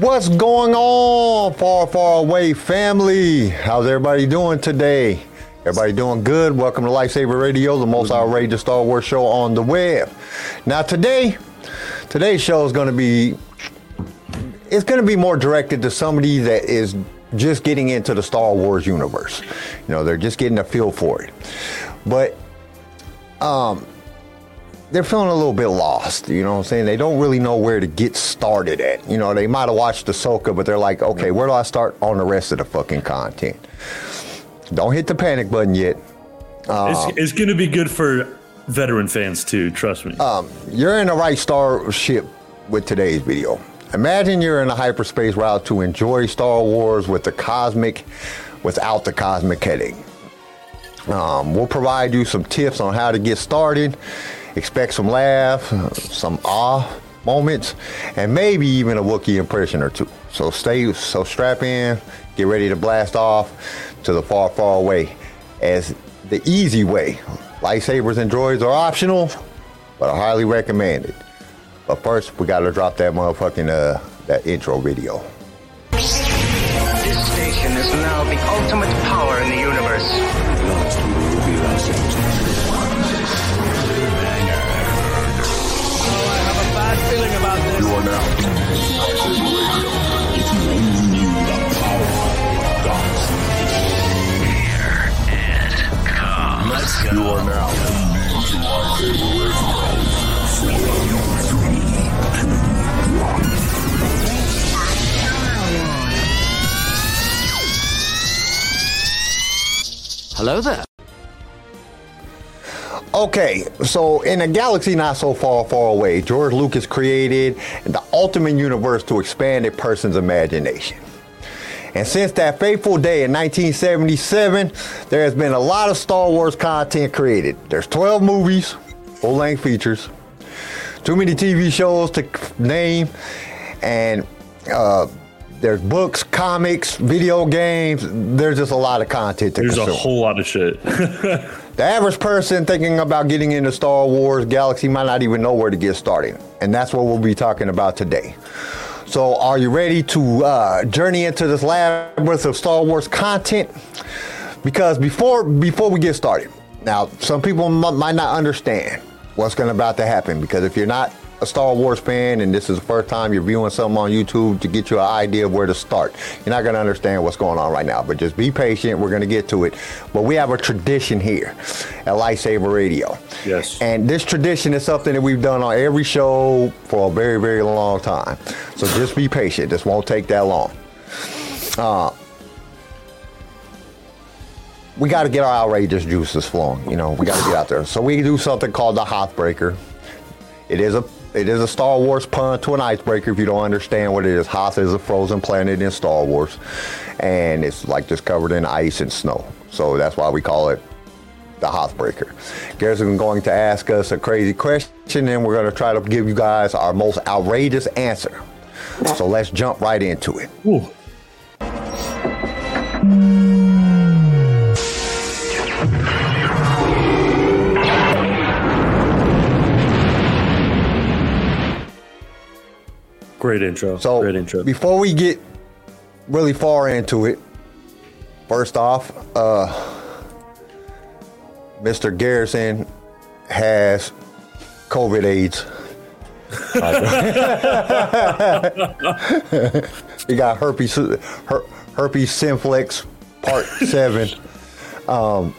What's going on, far, far away family? How's everybody doing today? Everybody doing good? Welcome to Lightsaber Radio, the most outrageous Star Wars show on the web. Now today, today's show is going to be it's going to be more directed to somebody that is just getting into the Star Wars universe. You know, they're just getting a feel for it. But um they're feeling a little bit lost. You know what I'm saying? They don't really know where to get started at. You know, they might have watched Ahsoka, but they're like, okay, where do I start on the rest of the fucking content? Don't hit the panic button yet. it's it's going to be good for veteran fans too. Trust me. You're in the right starship with today's video. Imagine you're in a hyperspace route to enjoy Star Wars with the cosmic, without the cosmic headache. Um, we'll provide you some tips on how to get started. Expect some laugh, some awe moments, and maybe even a Wookiee impression or two. So stay, so strap in, get ready to blast off to the far, far away. As the easy way, lightsabers and droids are optional, but are highly recommended. But first, we gotta drop that motherfucking uh that intro video. This station is now the ultimate Hello there. Okay, so in a galaxy not so far, far away, George Lucas created the ultimate universe to expand a person's imagination. And since that fateful day in 1977, there has been a lot of Star Wars content created. There's 12 movies, full length features, too many TV shows to name, and uh, there's books, comics, video games. There's just a lot of content to consume. There's a whole lot of shit. The average person thinking about getting into Star Wars Galaxy might not even know where to get started. And that's what we'll be talking about today. So, are you ready to uh, journey into this labyrinth of Star Wars content? Because before before we get started, now some people m- might not understand what's going about to happen. Because if you're not a Star Wars fan and this is the first time you're viewing something on YouTube to get you an idea of where to start, you're not going to understand what's going on right now. But just be patient. We're going to get to it. But we have a tradition here at Lightsaber Radio. Yes. And this tradition is something that we've done on every show for a very, very long time. So just be patient. This won't take that long. Uh, we got to get our outrageous juices flowing. You know, we got to get out there. So we do something called the Hothbreaker. It is a it is a Star Wars pun to an icebreaker. If you don't understand what it is, Hoth is a frozen planet in Star Wars, and it's like just covered in ice and snow. So that's why we call it the Hothbreaker. Garrison going to ask us a crazy question, and we're going to try to give you guys our most outrageous answer. So let's jump right into it. Ooh. Great intro. So Great intro. before we get really far into it, first off, uh, Mr. Garrison has COVID AIDS. he got herpes her, herpes simplex part seven. Um,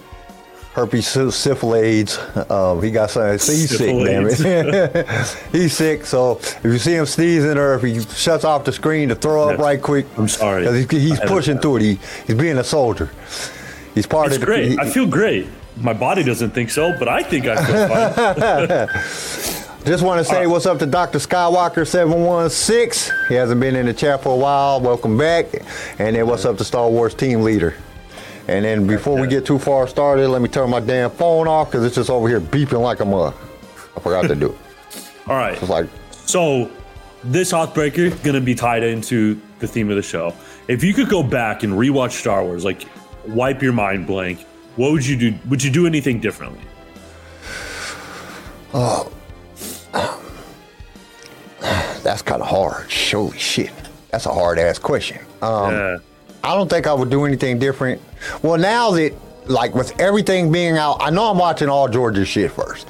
herpes sy- syphilides. Um, he got something. He's sick, damn it. he's sick. So if you see him sneezing or if he shuts off the screen to throw up right quick, I'm sorry. 'cause he's, he's pushing through it. He, he's being a soldier. He's part it's of the. great. he- I feel great. My body doesn't think so, but I think I feel fine. Just want to say Uh, what's up to Dr. Skywalker 716. He hasn't been in the chat for a while. Welcome back. And then what's up to Star Wars team leader. And then before we get too far started, let me turn my damn phone off because it's just over here beeping like a mug. I forgot to do it. All right. It's like So this Hothbreaker gonna be tied into the theme of the show. If you could go back and rewatch Star Wars, like wipe your mind blank, what would you do? Would you do anything differently? Oh, that's kind of hard. Holy shit. That's a hard ass question. Um, yeah. I don't think I would do anything different. Well, now that like with everything being out, I know I'm watching all Georgia shit first.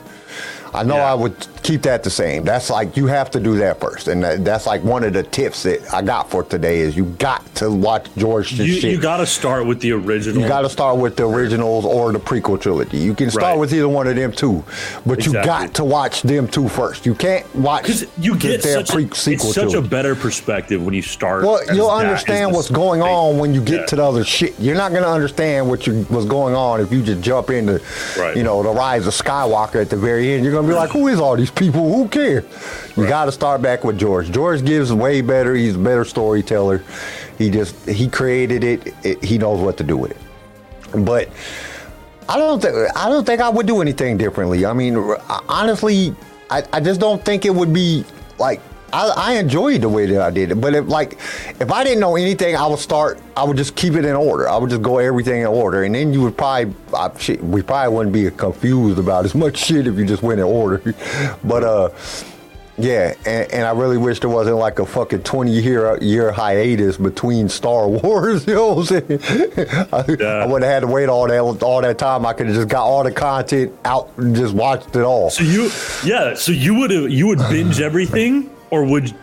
I know Yeah. I would keep that the same. That's like you have to do that first, and that, that's like one of the tips that I got for today is you got to watch George's You, shit. you got to start with the original. You got to start with the originals or the prequel trilogy. You can start Right. with either one of them two, but you got to watch them two first. You can't watch because you get their such, pre- a, sequel it's such a better perspective when you start. Well, you'll understand what's going thing. on when you get Yeah. to the other shit. You're not going to understand what you, what's going on if you just jump into, Right. you know, the rise of Skywalker at the very end. You're going to be like, who is all these people? Who care. You got to start back with George. George gives way better. He's a better storyteller. He just he created it. it he knows what to do with it. But I don't think I don't think I would do anything differently. I mean, honestly, I, I just don't think it would be like I, I enjoyed the way that I did it. But if like if I didn't know anything, I would start. I would just keep it in order. I would just go everything in order, and then you would probably I, shit, we probably wouldn't be confused about as much shit if you just went in order. but uh. Yeah, and, and I really wish there wasn't like a fucking twenty year year hiatus between Star Wars. You know what I'm saying? I, Yeah. I wouldn't have had to wait all that all that time. I could have just got all the content out and just watched it all. So you, yeah. So you would you would binge everything, or would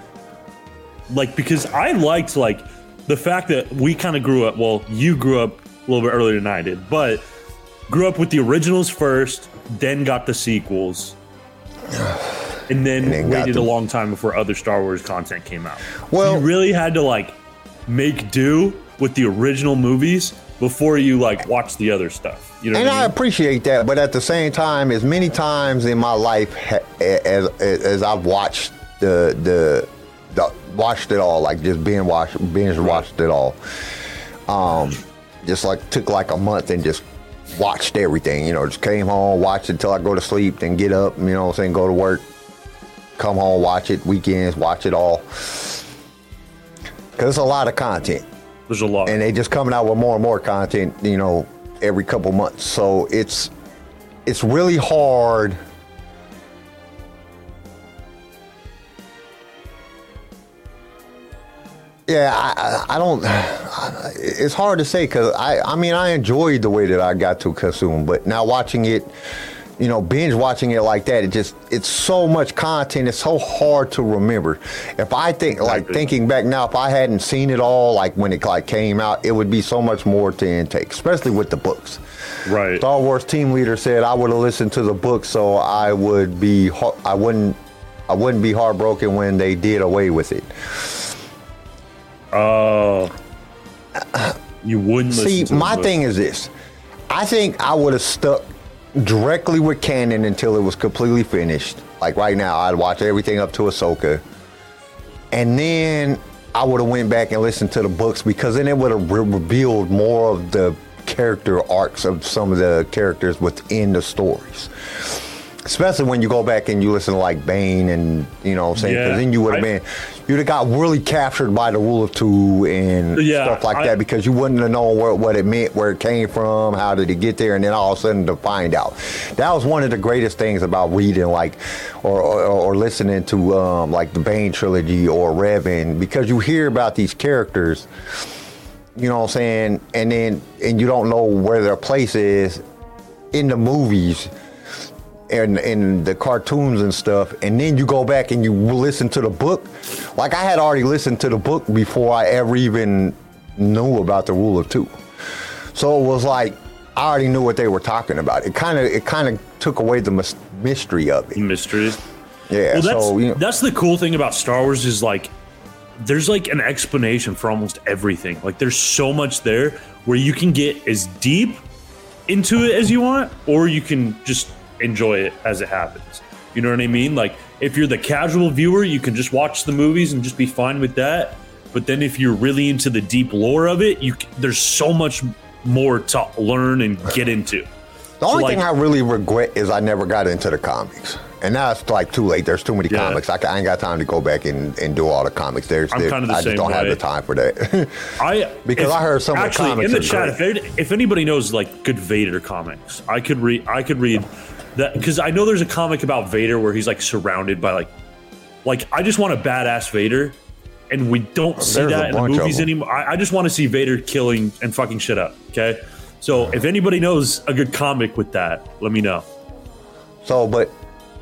like because I liked like the fact that we kind of grew up. Well, you grew up a little bit earlier than I did, but grew up with the originals first, then got the sequels, and then, And then waited the- a long time before other Star Wars content came out. Well- you really had to like make do with the original movies before you like watch the other stuff. You know, And I I appreciate that, but at the same time, as many times in my life ha- as as I've watched the the, the watched it all, like just binge watched binge watched it all. Um, just like took like a month and just watched everything. You know, just came home, watched it till I go to sleep, then get up. You know, what I'm saying go to work, come home, watch it weekends, watch it all. Cause it's a lot of content There's a lot. and they just coming out with more and more content, you know, every couple months. So it's it's really hard. Yeah, I, I don't. It's hard to say because I I mean I enjoyed the way that I got to consume, but now watching it, you know, binge watching it like that, it just it's so much content. It's so hard to remember. If I think like thinking back now, if I hadn't seen it all, like when it like came out, it would be so much more to intake, especially with the books. right. Star Wars team leader said I would have listened to the book, so I would be I wouldn't I wouldn't be heartbroken when they did away with it. Oh. You wouldn't See, to my thing is this: I think I would have stuck directly with canon until it was completely finished. Like right now, I'd watch everything up to Ahsoka, and then I would have went back and listened to the books because then it would have re- revealed more of the character arcs of some of the characters within the stories. Especially when you go back and you listen to like Bane and you know what I'm saying, because Yeah, then you would have been, you'd have got really captured by the rule of two and Yeah, stuff like I- that because you wouldn't have known where, what it meant, where it came from, how did it get there, and then all of a sudden to find out. That was one of the greatest things about reading, like, or or, or listening to um, like the Bane trilogy or Revan, because you hear about these characters, you know what I'm saying, and then and you don't know where their place is in the movies. And in the cartoons and stuff, and then you go back and you listen to the book. Like I had already listened to the book before I ever even knew about the rule of two. So it was like I already knew what they were talking about. It kind of it kind of took away the mys- mystery of it. mystery. Yeah. Well, that's so you know, that's the cool thing about Star Wars is like there's like an explanation for almost everything. Like there's so much there where you can get as deep into it as you want, or you can just enjoy it as it happens. You know what I mean? Like if you're the casual viewer, you can just watch the movies and just be fine with that. But then if you're really into the deep lore of it, you there's so much more to learn and get into. the only so, thing I really regret is I never got into the comics. And now it's like too late. There's too many Yeah. comics. I, I ain't got time to go back and, and do all the comics. There's, I'm there- kinda the I just don't have the time for that. I Because I heard some of the actually comics in the chat. great. If, if anybody knows like good Vader comics, I could read. I could read that because I know there's a comic about Vader where he's like surrounded by like, like I just want a badass Vader, and we don't see that in the movies anymore. I, I just want to see Vader killing and fucking shit up. Okay, so if anybody knows a good comic with that, let me know. So, but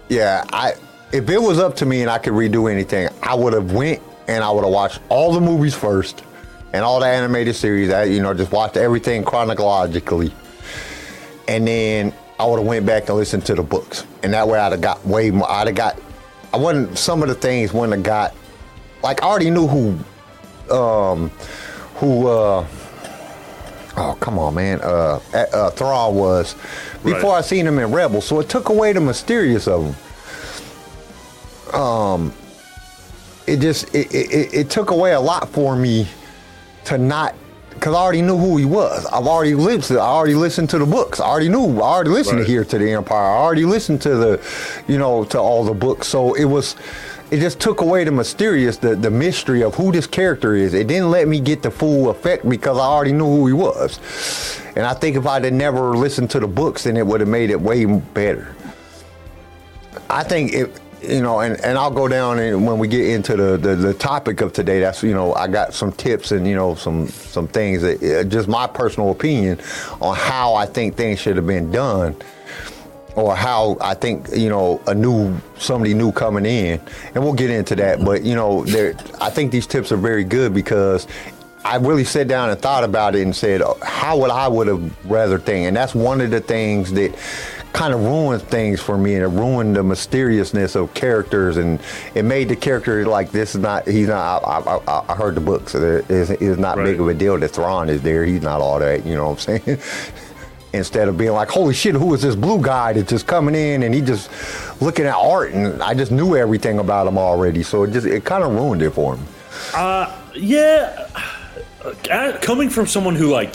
yeah, I if it was up to me and I could redo anything, I would have went and I would have watched all the movies first and all the animated series. I, you know, just watched everything chronologically, and then I would have went back and listened to the books, and that way I'd have got way more. I'd have got. I wasn't. Some of the things wouldn't have got. Like I already knew who, um, who. uh Oh come on, man! Uh, uh, Thrawn was before Right. I seen him in Rebels, so it took away the mysterious of him. Um, it just it, it, it- it took away a lot for me to not because I already knew who he was. I've already lived. To, I already listened to the books. I already knew. I already listened Right. to Heir to the Empire. I already listened to the, you know, to all the books. So it was, it just took away the mysterious, the the mystery of who this character is. It didn't let me get the full effect because I already knew who he was. And I think if I'd have never listened to the books, then it would have made it way better. I think it, you know, and, and I'll go down and when we get into the, the, the topic of today, that's, you know, I got some tips and, you know, some, some things that, uh, just my personal opinion on how I think things should have been done or how I think, you know, a new, somebody new coming in and we'll get into that. But, you know, there, I think these tips are very good because I really sat down and thought about it and said, "Oh, how would I would have rather think? And that's one of the things that kind of ruined things for me and it ruined the mysteriousness of characters and it made the character like this is not he's not I, I, I- I heard the book so there is it's not Right. big of a deal that Thrawn is there he's not all that you know what I'm saying instead of being like holy shit who is this blue guy that's just coming in and he just looking at art and I just knew everything about him already so it just it kind of ruined it for me Yeah, uh, coming from someone who like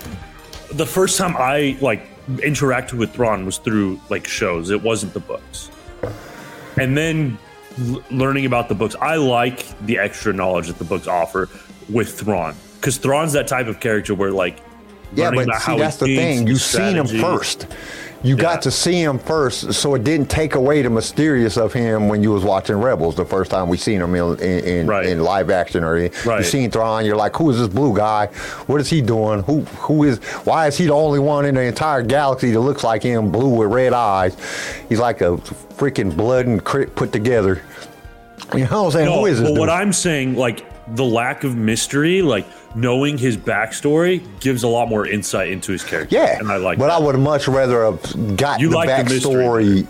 the first time I like interacted with Thrawn was through like shows. It wasn't the books, and then l- learning about the books. I like the extra knowledge that the books offer with Thrawn because Thrawn's that type of character where like Yeah, but see, how that's the thing. You've seen him first. You Yeah. got to see him first, so it didn't take away the mysterious of him when you was watching Rebels the first time we seen him in in, in, Right. in live action or you Right. seen Thrawn. You're like, who is this blue guy? What is he doing? Who who is? Why is he the only one in the entire galaxy that looks like him, blue with red eyes? He's like a freaking blood and crit put together. You know what I'm saying? No, who is this? but what? I'm saying, like the lack of mystery, like knowing his backstory, gives a lot more insight into his character. Yeah, and I like. But that. I would much rather have got You the like the backstory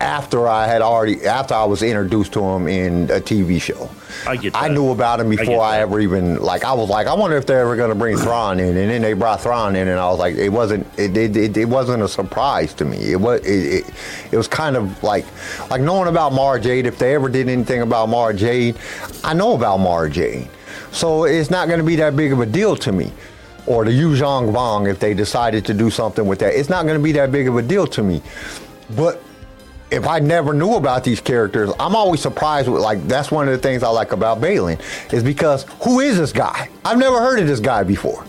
after I had already after I was introduced to him in a TV show. I get I knew about him before I, that. ever even like. I was like, I wonder if they're ever going to bring Thrawn in, and then they brought Thrawn in, and I was like, it wasn't. It it, it, it wasn't a surprise to me. It was. It, it, it was kind of like like knowing about Mara Jade. If they ever did anything about Mara Jade, I know about Mara Jade, so it's not going to be that big of a deal to me. Or the Yuuzhan Vong, if they decided to do something with that, it's not going to be that big of a deal to me. But if I never knew about these characters, I'm always surprised with like that's one of the things I like about Baylan is because who is this guy? I've never heard of this guy before.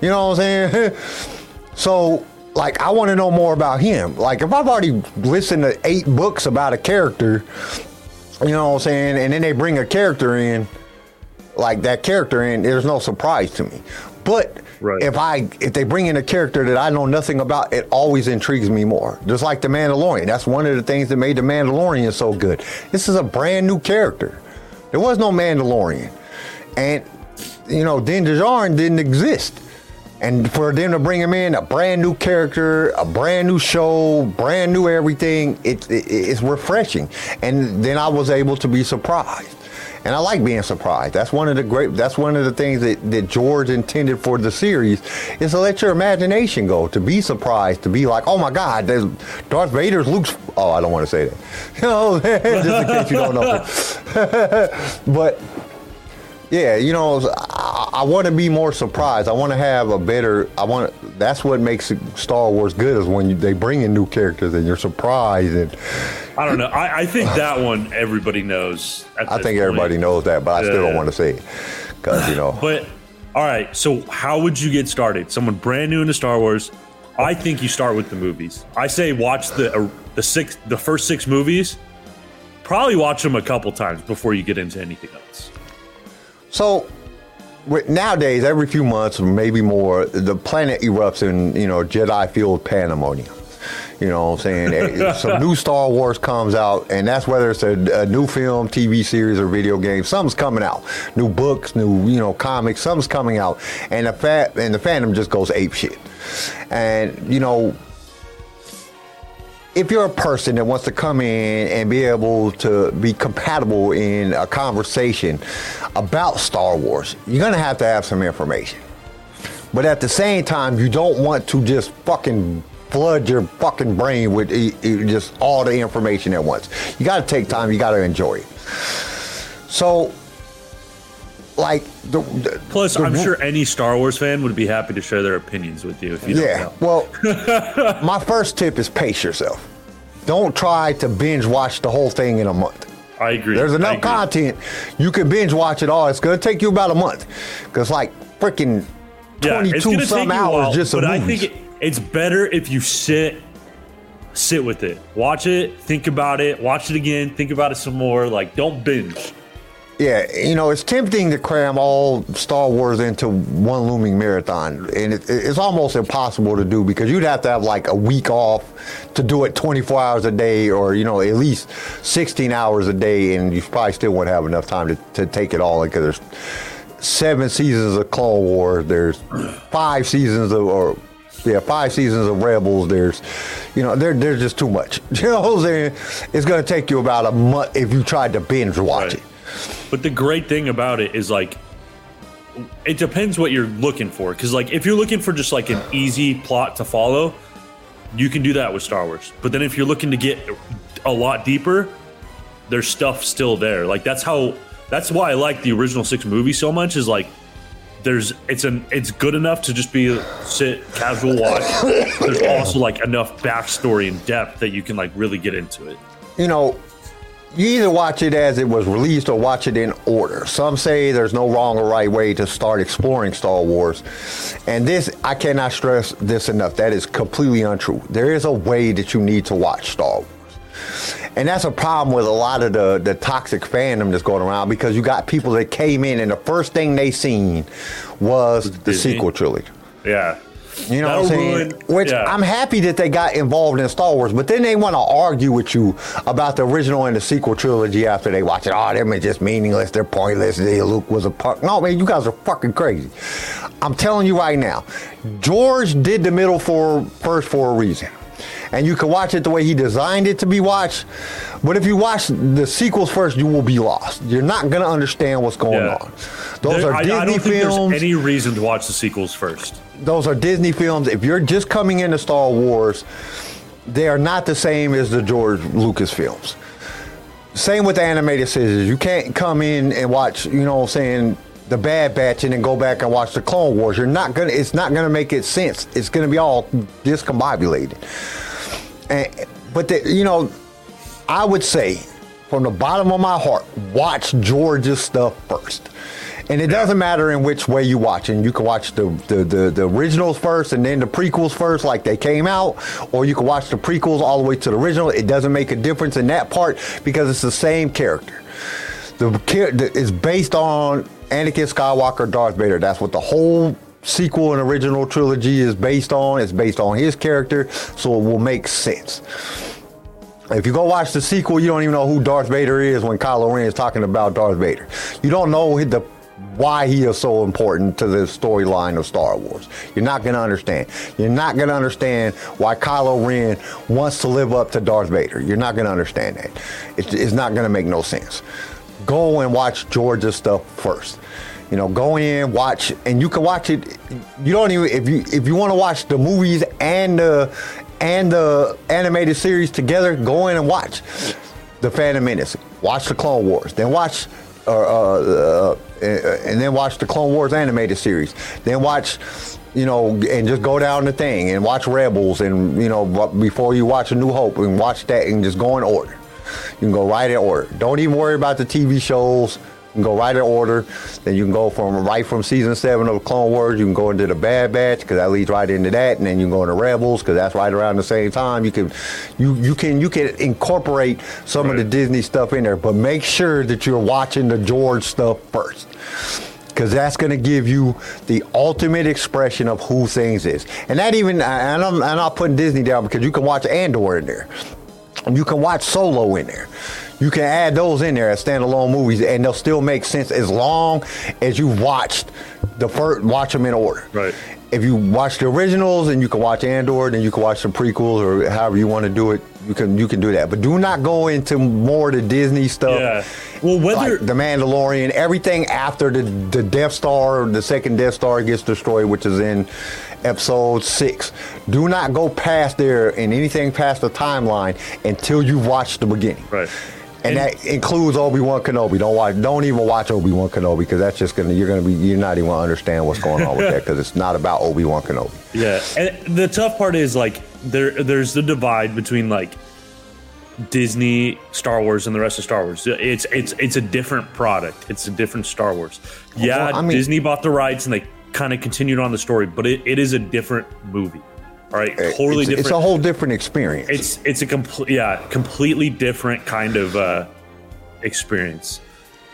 You know what I'm saying? so like I want to know more about him. Like if I've already listened to eight books about a character, you know what I'm saying, and then they bring a character in, like that character in, there's no surprise to me. But Right. if I if they bring in a character that I know nothing about, it always intrigues me more. Just like the Mandalorian. That's one of the things that made the Mandalorian so good. This is a brand new character. There was no Mandalorian. And you know, Din Djarin didn't exist. And for them to bring him in, a brand new character, a brand new show, brand new everything, it, it, it's refreshing. And then I was able to be surprised. And I like being surprised. That's one of the great. That's one of the things that, that George intended for the series is to let your imagination go, to be surprised, to be like, oh my God, there's Darth Vader's Luke's. Oh, I don't want to say that. You know, just in case you don't know. but yeah, you know, I, I want to be more surprised. I want to have a better. I want. That's what makes Star Wars good is when you, they bring in new characters and you're surprised. And I don't know. I, I think that one everybody knows. I think point. everybody knows that, but I still don't want to say it because you know. But all right, so how would you get started? Someone brand new into Star Wars. I think you start with the movies. I say watch the uh, the six the first six movies. Probably watch them a couple times before you get into anything else. So nowadays, every few months, or maybe more, the planet erupts in you know Jedi field pandemonium. You know what I'm saying? Some new Star Wars comes out, and that's whether it's a, a new film, TV series, or video game. Something's coming out. New books, new you know comics. Something's coming out, and the fat and the fandom just goes ape shit. And you know, if you're a person that wants to come in and be able to be compatible in a conversation about Star Wars, you're gonna have to have some information. But at the same time, you don't want to just fucking flood your fucking brain with just all the information at once. You got to take time. You got to enjoy it. So, like the, the Plus, the I'm sure any Star Wars fan would be happy to share their opinions with you if you Yeah. Well, my first tip is pace yourself. Don't try to binge watch the whole thing in a month. I agree. There's enough agree. content. You can binge watch it all. It's going to take you about a month. Because, like, freaking Yeah, 22 gonna some take you a hours while, just but I movies. think it, it's better if you sit sit with it watch it think about it watch it again think about it some more like don't binge Yeah, you know, it's tempting to cram all Star Wars into one looming marathon, and it, it's almost impossible to do because you'd have to have like a week off to do it 24 hours a day, or you know, at least 16 hours a day, and you probably still wouldn't have enough time to, to take it all in because there's seven seasons of Clone Wars, there's five seasons of or. Yeah, five seasons of Rebels. There's, you know, there, there's just too much. You know what I'm saying? It's going to take you about a month if you tried to binge watch Right. it. But the great thing about it is like it depends what you're looking for. Because like if you're looking for just like an easy plot to follow you can do that with star wars. But then if you're looking to get a lot deeper there's stuff still there. Like that's how that's why i like the original six movies so much is like there's it's an it's good enough to just be sit casual watch. There's also like enough backstory and depth that you can like really get into it. You know, you either watch it as it was released or watch it in order. Some say there's no wrong or right way to start exploring Star Wars. And this, I cannot stress this enough. That is completely untrue. There is a way that you need to watch Star Wars. And that's a problem with a lot of the, the toxic fandom that's going around because you got people that came in and the first thing they seen was the Disney. sequel trilogy. yeah You know what I'm saying? ruin- Which yeah. I'm happy that they got involved in Star Wars, but then they want to argue with you about the original and the sequel trilogy after they watch it. Oh, them are just meaningless. They're pointless. They, Luke was a punk. No, man, you guys are fucking crazy. I'm telling you right now, George did the middle for first for a reason. And you can watch it the way he designed it to be watched. But if you watch the sequels first, you will be lost. You're not going to understand what's going Yeah. on. Those There- are I, I Disney don't think films there's any reason to watch the sequels first those are Disney films. If you're just coming into Star Wars, they are not the same as the George Lucas films. Same with the animated series. You can't come in and watch, you know what I'm saying, the Bad Batch and then go back and watch the Clone Wars. You're not gonna it's not gonna make it sense. It's gonna be all discombobulated. And but the, you know, I would say from the bottom of my heart, watch George's stuff first. And it doesn't matter in which way you watch it. You can watch the, the, the, the originals first and then the prequels first, like they came out, or you can watch the prequels all the way to the original. It doesn't make a difference in that part because it's the same character. The char- the- it's based on Anakin Skywalker, Darth Vader. That's what the whole sequel and original trilogy is based on. It's based on his character, so it will make sense. If you go watch the sequel, you don't even know who Darth Vader is when Kylo Ren is talking about Darth Vader. You don't know the why he is so important to the storyline of Star Wars. You're not going to understand. You're not going to understand why Kylo Ren wants to live up to Darth Vader. You're not going to understand that. It's, it's not going to make no sense. Go and watch George's stuff first. You know, go in, watch, and you can watch it. You don't even if you if you want to watch the movies and the and the animated series together. Go in and watch the Phantom Menace. Watch the Clone Wars. Then watch, uh, uh, uh, Uh, and then watch the Clone Wars animated series. Then watch, you know, and just go down the thing and watch Rebels. And you know, before you watch A New Hope, and watch that and just go in order. You can go right in order. Don't even worry about the TV shows. You can go right in order. Then you can go from right from season seven of Clone Wars. You can go into the Bad Batch because that leads right into that, and then you can go into Rebels because that's right around the same time. You can, you you can you can incorporate some of the Disney stuff in there, but make sure that you're watching the George stuff first. Because that's going to give you the ultimate expression of who things is. And that even, and I'm, I'm putting Disney down because you can watch Andor in there. You can watch Solo in there. You can add those in there as standalone movies, and they'll still make sense as long as you watched the first, watch them in order. Right. If you watch the originals and you can watch Andor, then you can watch the prequels or however you want to do it. You can you can do that, but do not go into more of the Disney stuff. Yeah. Well, whether Like the Mandalorian, everything after the, the Death Star, the second Death Star gets destroyed, which is in episode six. Do not go past there and anything past the timeline until you watch the beginning. Right. And, And- that includes Obi Wan Kenobi. Don't watch. Don't even watch Obi Wan Kenobi because that's just gonna. You're gonna be. You're not even gonna understand what's going on with that because it's not about Obi Wan Kenobi. Yeah, and the tough part is like there there's the divide between like Disney, Star Wars, and the rest of Star Wars. It's it's it's a different product. It's a different Star Wars. Yeah, Well, I mean- Disney bought the rights and they kind of continued on the story, but it, it is a different movie. All right, totally it's, different. It's a whole different experience. it's it's a complete yeah, completely different kind of uh experience.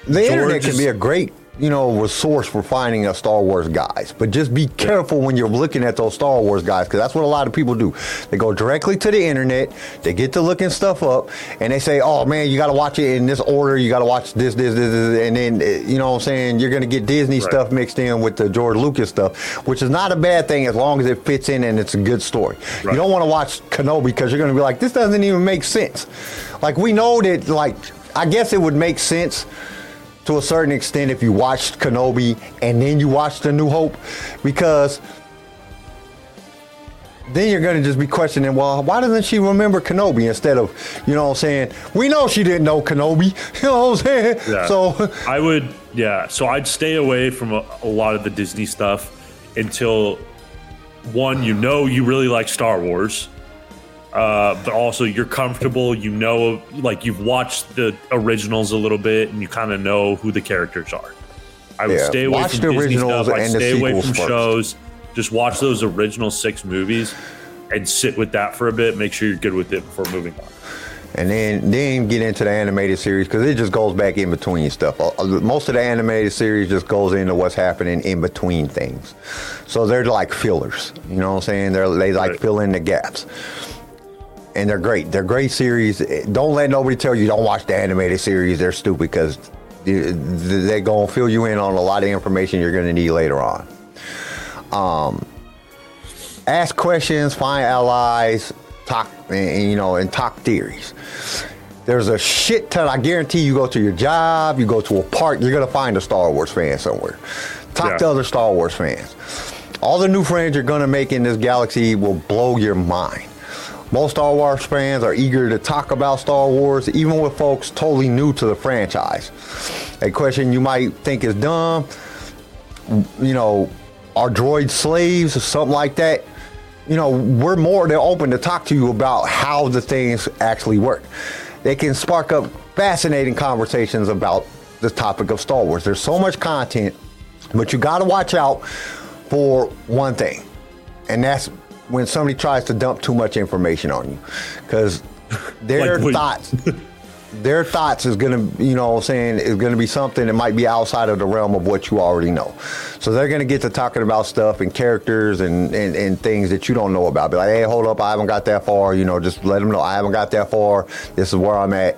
The internet can is- be a great, you know, resource for finding a Star Wars guys, but just be careful when you're looking at those Star Wars guys because that's what a lot of people do. They go directly to the internet, they get to looking stuff up, and they say, "Oh man, you got to watch it in this order. You got to watch this, this, this, this," and then eh, you know what I'm saying you're going to get Disney Right. stuff mixed in with the George Lucas stuff, which is not a bad thing as long as it fits in and it's a good story. You don't want to watch Kenobi because you're going to be like, "This doesn't even make sense." Like we know that, like I guess it would make sense to a certain extent if you watched Kenobi and then you watched The New Hope because then you're going to just be questioning, well, why doesn't she remember Kenobi instead of, you know what I'm saying? We know she didn't know Kenobi. You know what I'm saying? Yeah. So, I would, yeah. So I'd stay away from a, a lot of the Disney stuff until one, you know, you really like Star Wars, uh, but also you're comfortable. You know, like you've watched the originals a little bit, and you kind of know who the characters are. I would Yeah, stay away watch from the Disney originals stuff. I'd and the stay away from first. shows. Just watch those original six movies and sit with that for a bit. Make sure you're good with it before moving on. and then then get into the animated series because it just goes back in between stuff. Uh, uh, Most of the animated series just goes into what's happening in between things. So they're like fillers. You know what I'm saying? They're, they like Right. fill in the gaps. And they're great. They're great series. Don't let nobody tell you don't watch the animated series. They're stupid because they're gonna fill you in on a lot of information you're gonna need later on. Um, ask questions, find allies, talk, and, you know, and talk theories. There's a shit ton. I guarantee you go to your job, you go to a park, you're gonna find a Star Wars fan somewhere. Talk Yeah. to other Star Wars fans. All the new friends you're gonna make in this galaxy will blow your mind. Most Star Wars fans are eager to talk about Star Wars, even with folks totally new to the franchise. A question you might think is dumb, you know, are droid slaves or something like that? You know, we're more than open to talk to you about how the things actually work. They can spark up fascinating conversations about the topic of Star Wars. There's so much content, but you got to watch out for one thing, and that's when somebody tries to dump too much information on you, because their Like thoughts their thoughts is going to, you know, what I'm saying is going to be something that might be outside of the realm of what you already know. So they're going to get to talking about stuff and characters and, and, and things that you don't know about. Be like, hey, hold up, I haven't got that far. You know, just let them know I haven't got that far. This is where I'm at.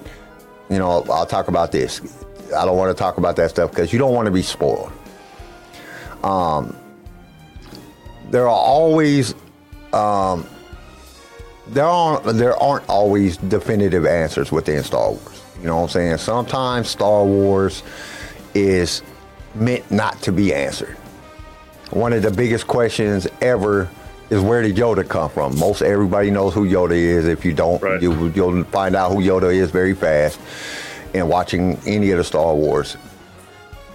You know, I'll talk about this. I don't want to talk about that stuff because you don't want to be spoiled. Um, there are always um, there aren't there aren't always definitive answers within Star Wars. You know what I'm saying? Sometimes Star Wars is meant not to be answered. One of the biggest questions ever is where did Yoda come from? Most everybody knows who Yoda is. If you don't, Right. you, you'll find out who Yoda is very fast. And watching any of the Star Wars,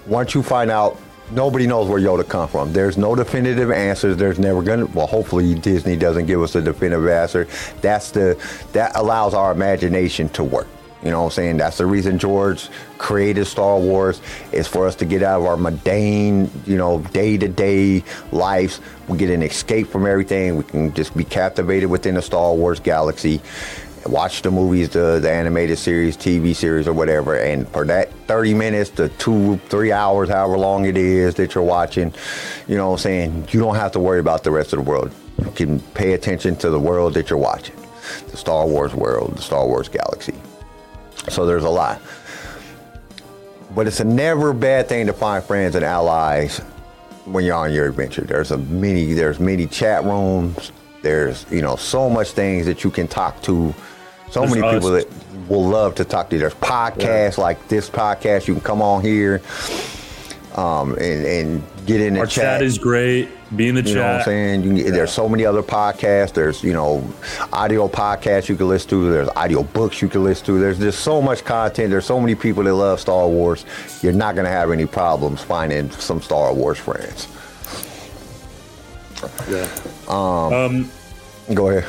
once you find out, nobody knows where Yoda come from. There's no definitive answers. There's never gonna. Well, hopefully Disney doesn't give us a definitive answer. That's the that allows our imagination to work. You know what I'm saying? That's the reason George created Star Wars is for us to get out of our mundane, you know, day to day lives. We get an escape from everything. We can just be captivated within the Star Wars galaxy. Watch the movies, the, the animated series, TV series, or whatever. And for that 30 minutes to two, three hours, however long it is that you're watching, you know what I'm saying? You don't have to worry about the rest of the world. You can pay attention to the world that you're watching the Star Wars world, the Star Wars galaxy. So there's a lot. But it's a never bad thing to find friends and allies when you're on your adventure. There's a many there's many chat rooms. There's, you know, so much things that you can talk to. So There's many people that will love to talk to you. There's podcasts like this podcast. You can come on here um, and, and get in the Our chat is great. Be in the you know what I'm chat. saying? You can, There's so many other podcasts. There's, you know, audio podcasts you can listen to. There's audio books you can listen to. There's just so much content. There's so many people that love Star Wars. You're not going to have any problems finding some Star Wars friends. Yeah. Um, Go ahead.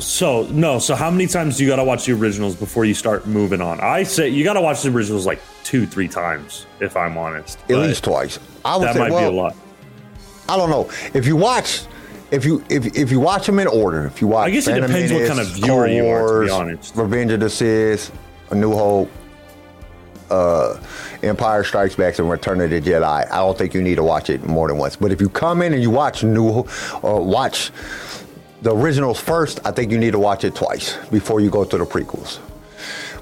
So no, so how many times do you got to watch the originals before you start moving on? I say you got to watch the originals like two, three times, if I'm honest. At But least twice. I would that say, might well, be a lot. I don't know. If you watch, if you if if you watch them in order, if you watch, I guess it Phantom depends what kind of viewer Clone you are, to be honest. Revenge of the Sith, A New Hope, uh, Empire Strikes Back, and Return of the Jedi. I don't think you need to watch it more than once. But if you come in and you watch New or watch the originals first, I think you need to watch it twice before you go to the prequels.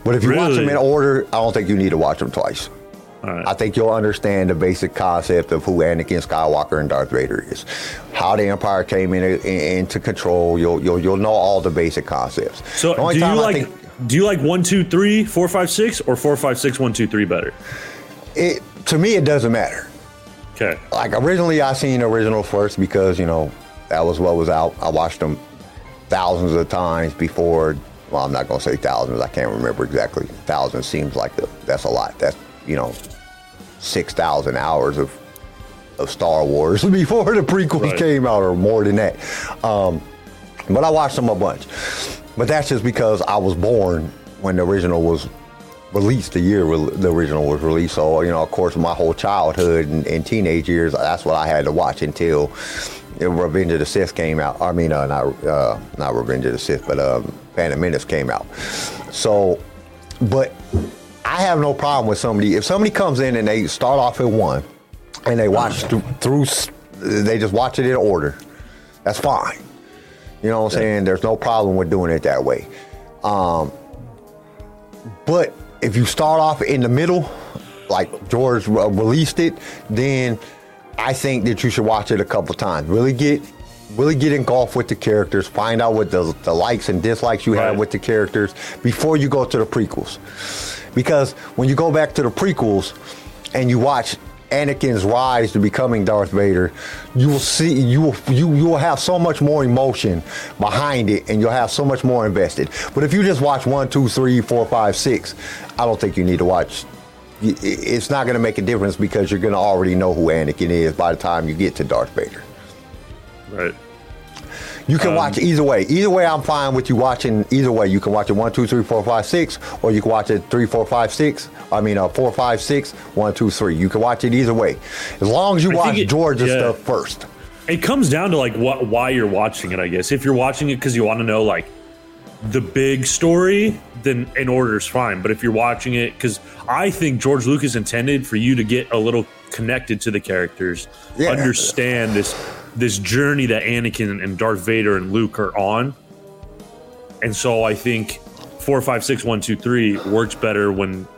But if you watch them in order, I don't think you need to watch them twice. Right. I think you'll understand the basic concept of who Anakin Skywalker and Darth Vader is, how the Empire came in, in- into control. You'll you'll you'll know all the basic concepts. So do you I like think do you like one, two, three, four, five, six, or four, five, six, one, two, three better? it to me it doesn't matter. Okay. Like originally, I seen original first because you know that was what was out. I watched them thousands of times before. Well, I'm not gonna say thousands. I can't remember exactly. Thousands seems like a, that's a lot. That's you know six thousand hours of of Star Wars before the prequels Right. came out, or more than that. Um, but I watched them a bunch. But that's just because I was born when the original was released. The year re- the original was released. So you know, of course, my whole childhood and, and teenage years, that's what I had to watch until Revenge of the Sith came out. I mean, uh, not uh, not Revenge of the Sith, but um, Phantom Menace came out. So, but I have no problem with somebody if somebody comes in and they start off at one and they watch through, through they just watch it in order. That's fine. You know what I'm saying? There's no problem with doing it that way. Um, but if you start off in the middle, like George released it, then I think that you should watch it a couple times. Really get, really get engulfed with the characters. Find out what the, the likes and dislikes you have with the characters before you go to the prequels. Because when you go back to the prequels and you watch Anakin's rise to becoming Darth Vader, you will see you will you you will have so much more emotion behind it, and you'll have so much more invested. But if you just watch one, two, three, four, five, six, I don't think you need to watch. It's not going to make a difference because you're going to already know who Anakin is by the time you get to Darth Vader. Right. You can Um, watch either way. Either way, I'm fine with you watching. Either way, you can watch it one, two, three, four, five, six, or you can watch it three, four, five, six. I mean, uh, four, five, six, one, two, three. You can watch it either way, as long as you I watch it- George's yeah. stuff first. It comes down to like what why you're watching it, I guess. If you're watching it because you want to know like the big story, then in order is fine. But if you're watching it because I think George Lucas intended for you to get a little connected to the characters, Yeah. understand this this journey that Anakin and Darth Vader and Luke are on. And so I think four, five, six, one, two, three works better when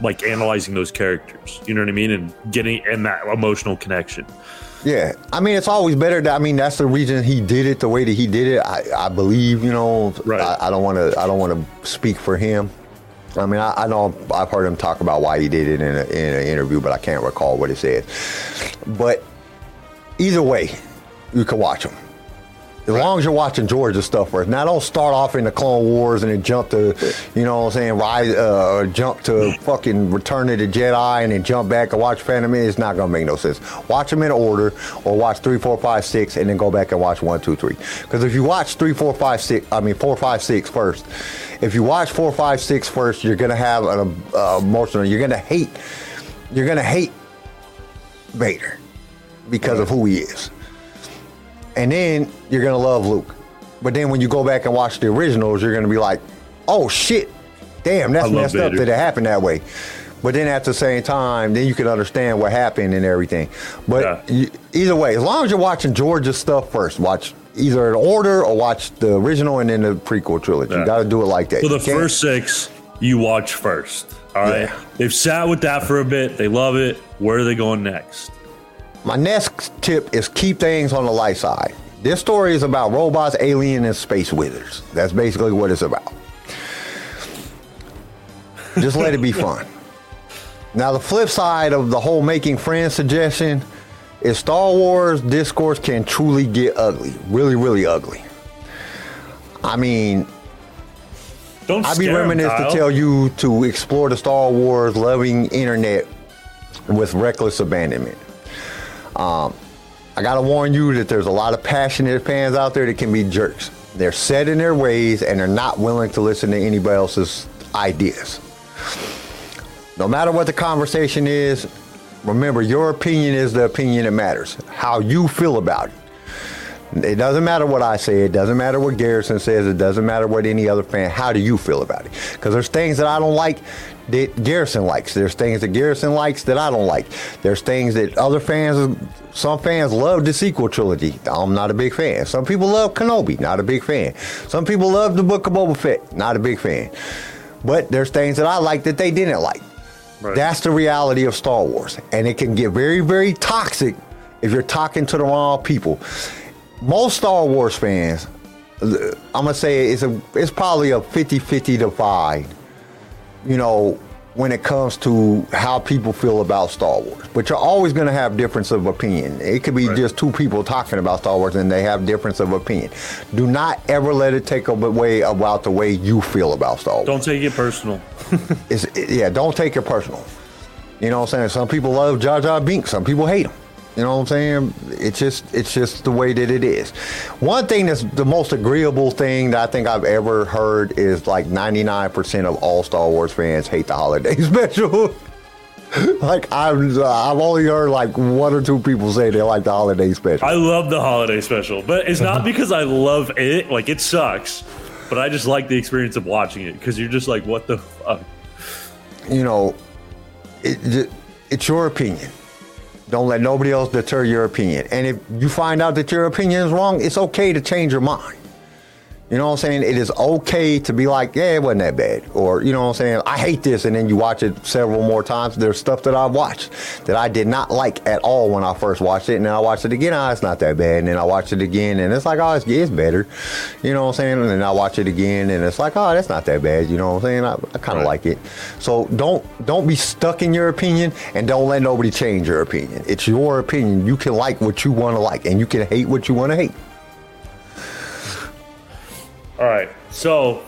like analyzing those characters. You know what I mean? And getting in that emotional connection. Yeah, I mean, it's always better. To, I mean, that's the reason he did it the way that he did it. I, I believe, you know. Right. I, I don't want to. I don't want to speak for him. I mean, I, I know I've heard him talk about why he did it in, a, in an interview, but I can't recall what he said. But either way, you can watch them. As long as you're watching Georgia stuff first. Now don't start off in the Clone Wars and then jump to, you know what I'm saying, rise, uh, jump to fucking Return of the Jedi and then jump back and watch Phantom Menace. It's not gonna make no sense. Watch them in order, or watch three, four, five, six, and then go back and watch one, two, three. Because if you watch three, four, five, six, I mean four, five, six first, if you watch four, five, six first, you're gonna have an uh, emotional. You're gonna hate. You're gonna hate Vader because of who he is. And then you're gonna love Luke. But then when you go back and watch the originals, you're gonna be like, oh shit, damn, that's messed up that it happened that way. But then at the same time, then you can understand what happened and everything. But Yeah. you, either way, as long as you're watching Georgia stuff first, watch either in order or watch the original and then the prequel trilogy. Yeah. You got to do it like that. So the first six you watch first. All right. Yeah. They've sat with that for a bit. They love it. Where are they going next? My next tip is keep things on the light side. This story is about robots, alien, and space wizards. That's basically what it's about. Just let it be fun. Now, the flip side of the whole making friends suggestion is Star Wars discourse can truly get ugly. Really, really ugly. I mean, Don't I'd be remiss to tell you to explore the Star Wars loving internet with reckless abandonment. Um, I gotta warn you that there's a lot of passionate fans out there that can be jerks. They're set in their ways and they're not willing to listen to anybody else's ideas. No matter what the conversation is, remember your opinion is the opinion that matters. How you feel about it. It doesn't matter what I say. It doesn't matter what Garrison says. It doesn't matter what any other fan. How do you feel about it? Because there's things that I don't like that Garrison likes. There's things that Garrison likes that I don't like. There's things that other fans, some fans love the sequel trilogy. I'm not a big fan. Some people love Kenobi. Not a big fan. Some people love the Book of Boba Fett. Not a big fan. But there's things that I like that they didn't like. Right. That's the reality of Star Wars. And it can get very, very toxic if you're talking to the wrong people. Most Star Wars fans, I'm gonna say it's a it's probably a 50-50 divide, you know, when it comes to how people feel about Star Wars. But you're always gonna have difference of opinion. It could be Right. just two people talking about Star Wars and they have difference of opinion. Do not ever let it take away about the way you feel about Star Wars. Don't take it personal. It's, yeah, don't take it personal. You know what I'm saying? Some people love Jar Jar Binks. Some people hate him. You know what I'm saying? It's just it's just the way that it is. One thing that's the most agreeable thing that I think I've ever heard is like 99% of all Star Wars fans hate the holiday special. like I've I've only heard like one or two people say they like the holiday special. I love the holiday special, but it's not because I love it. Like it sucks, but I just like the experience of watching it because you're just like, what the fuck? you know, it, it's your opinion. Don't let nobody else deter your opinion. And if you find out that your opinion is wrong, it's okay to change your mind. You know what I'm saying? It is okay to be like, yeah, it wasn't that bad. Or, you know what I'm saying? I hate this. And then you watch it several more times. There's stuff that I've watched that I did not like at all when I first watched it. And then I watched it again. Oh, it's not that bad. And then I watched it again. And it's like, oh, it's, it's better. You know what I'm saying? And then I watch it again. And it's like, oh, that's not that bad. You know what I'm saying? I, I kind of Right. like it. So don't don't be stuck in your opinion and don't let nobody change your opinion. It's your opinion. You can like what you want to like and you can hate what you want to hate. All right, so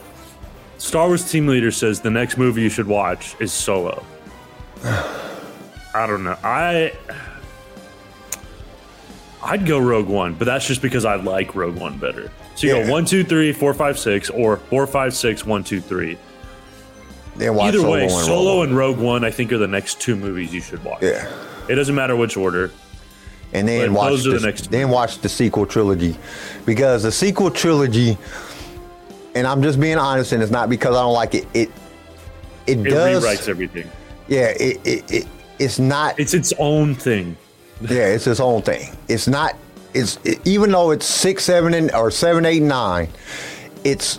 Star Wars team leader says the next movie you should watch is Solo. I don't know. I I'd go Rogue One, but that's just because I like Rogue One better. So you Yeah. go one, two, three, four, five, six, or four, five, six, one, two, three. Then watch Either Solo way, and Solo Rogue and Rogue One, I think, are the next two movies you should watch. Yeah. It doesn't matter which order. and then watch the the, next then watch the sequel trilogy because the sequel trilogy and I'm just being honest and it's not because I don't like it it it, It does rewrites everything. yeah it, it, it it's not It's its own thing. yeah it's its own thing it's not it's it, even though it's six seven and or seven eight nine it's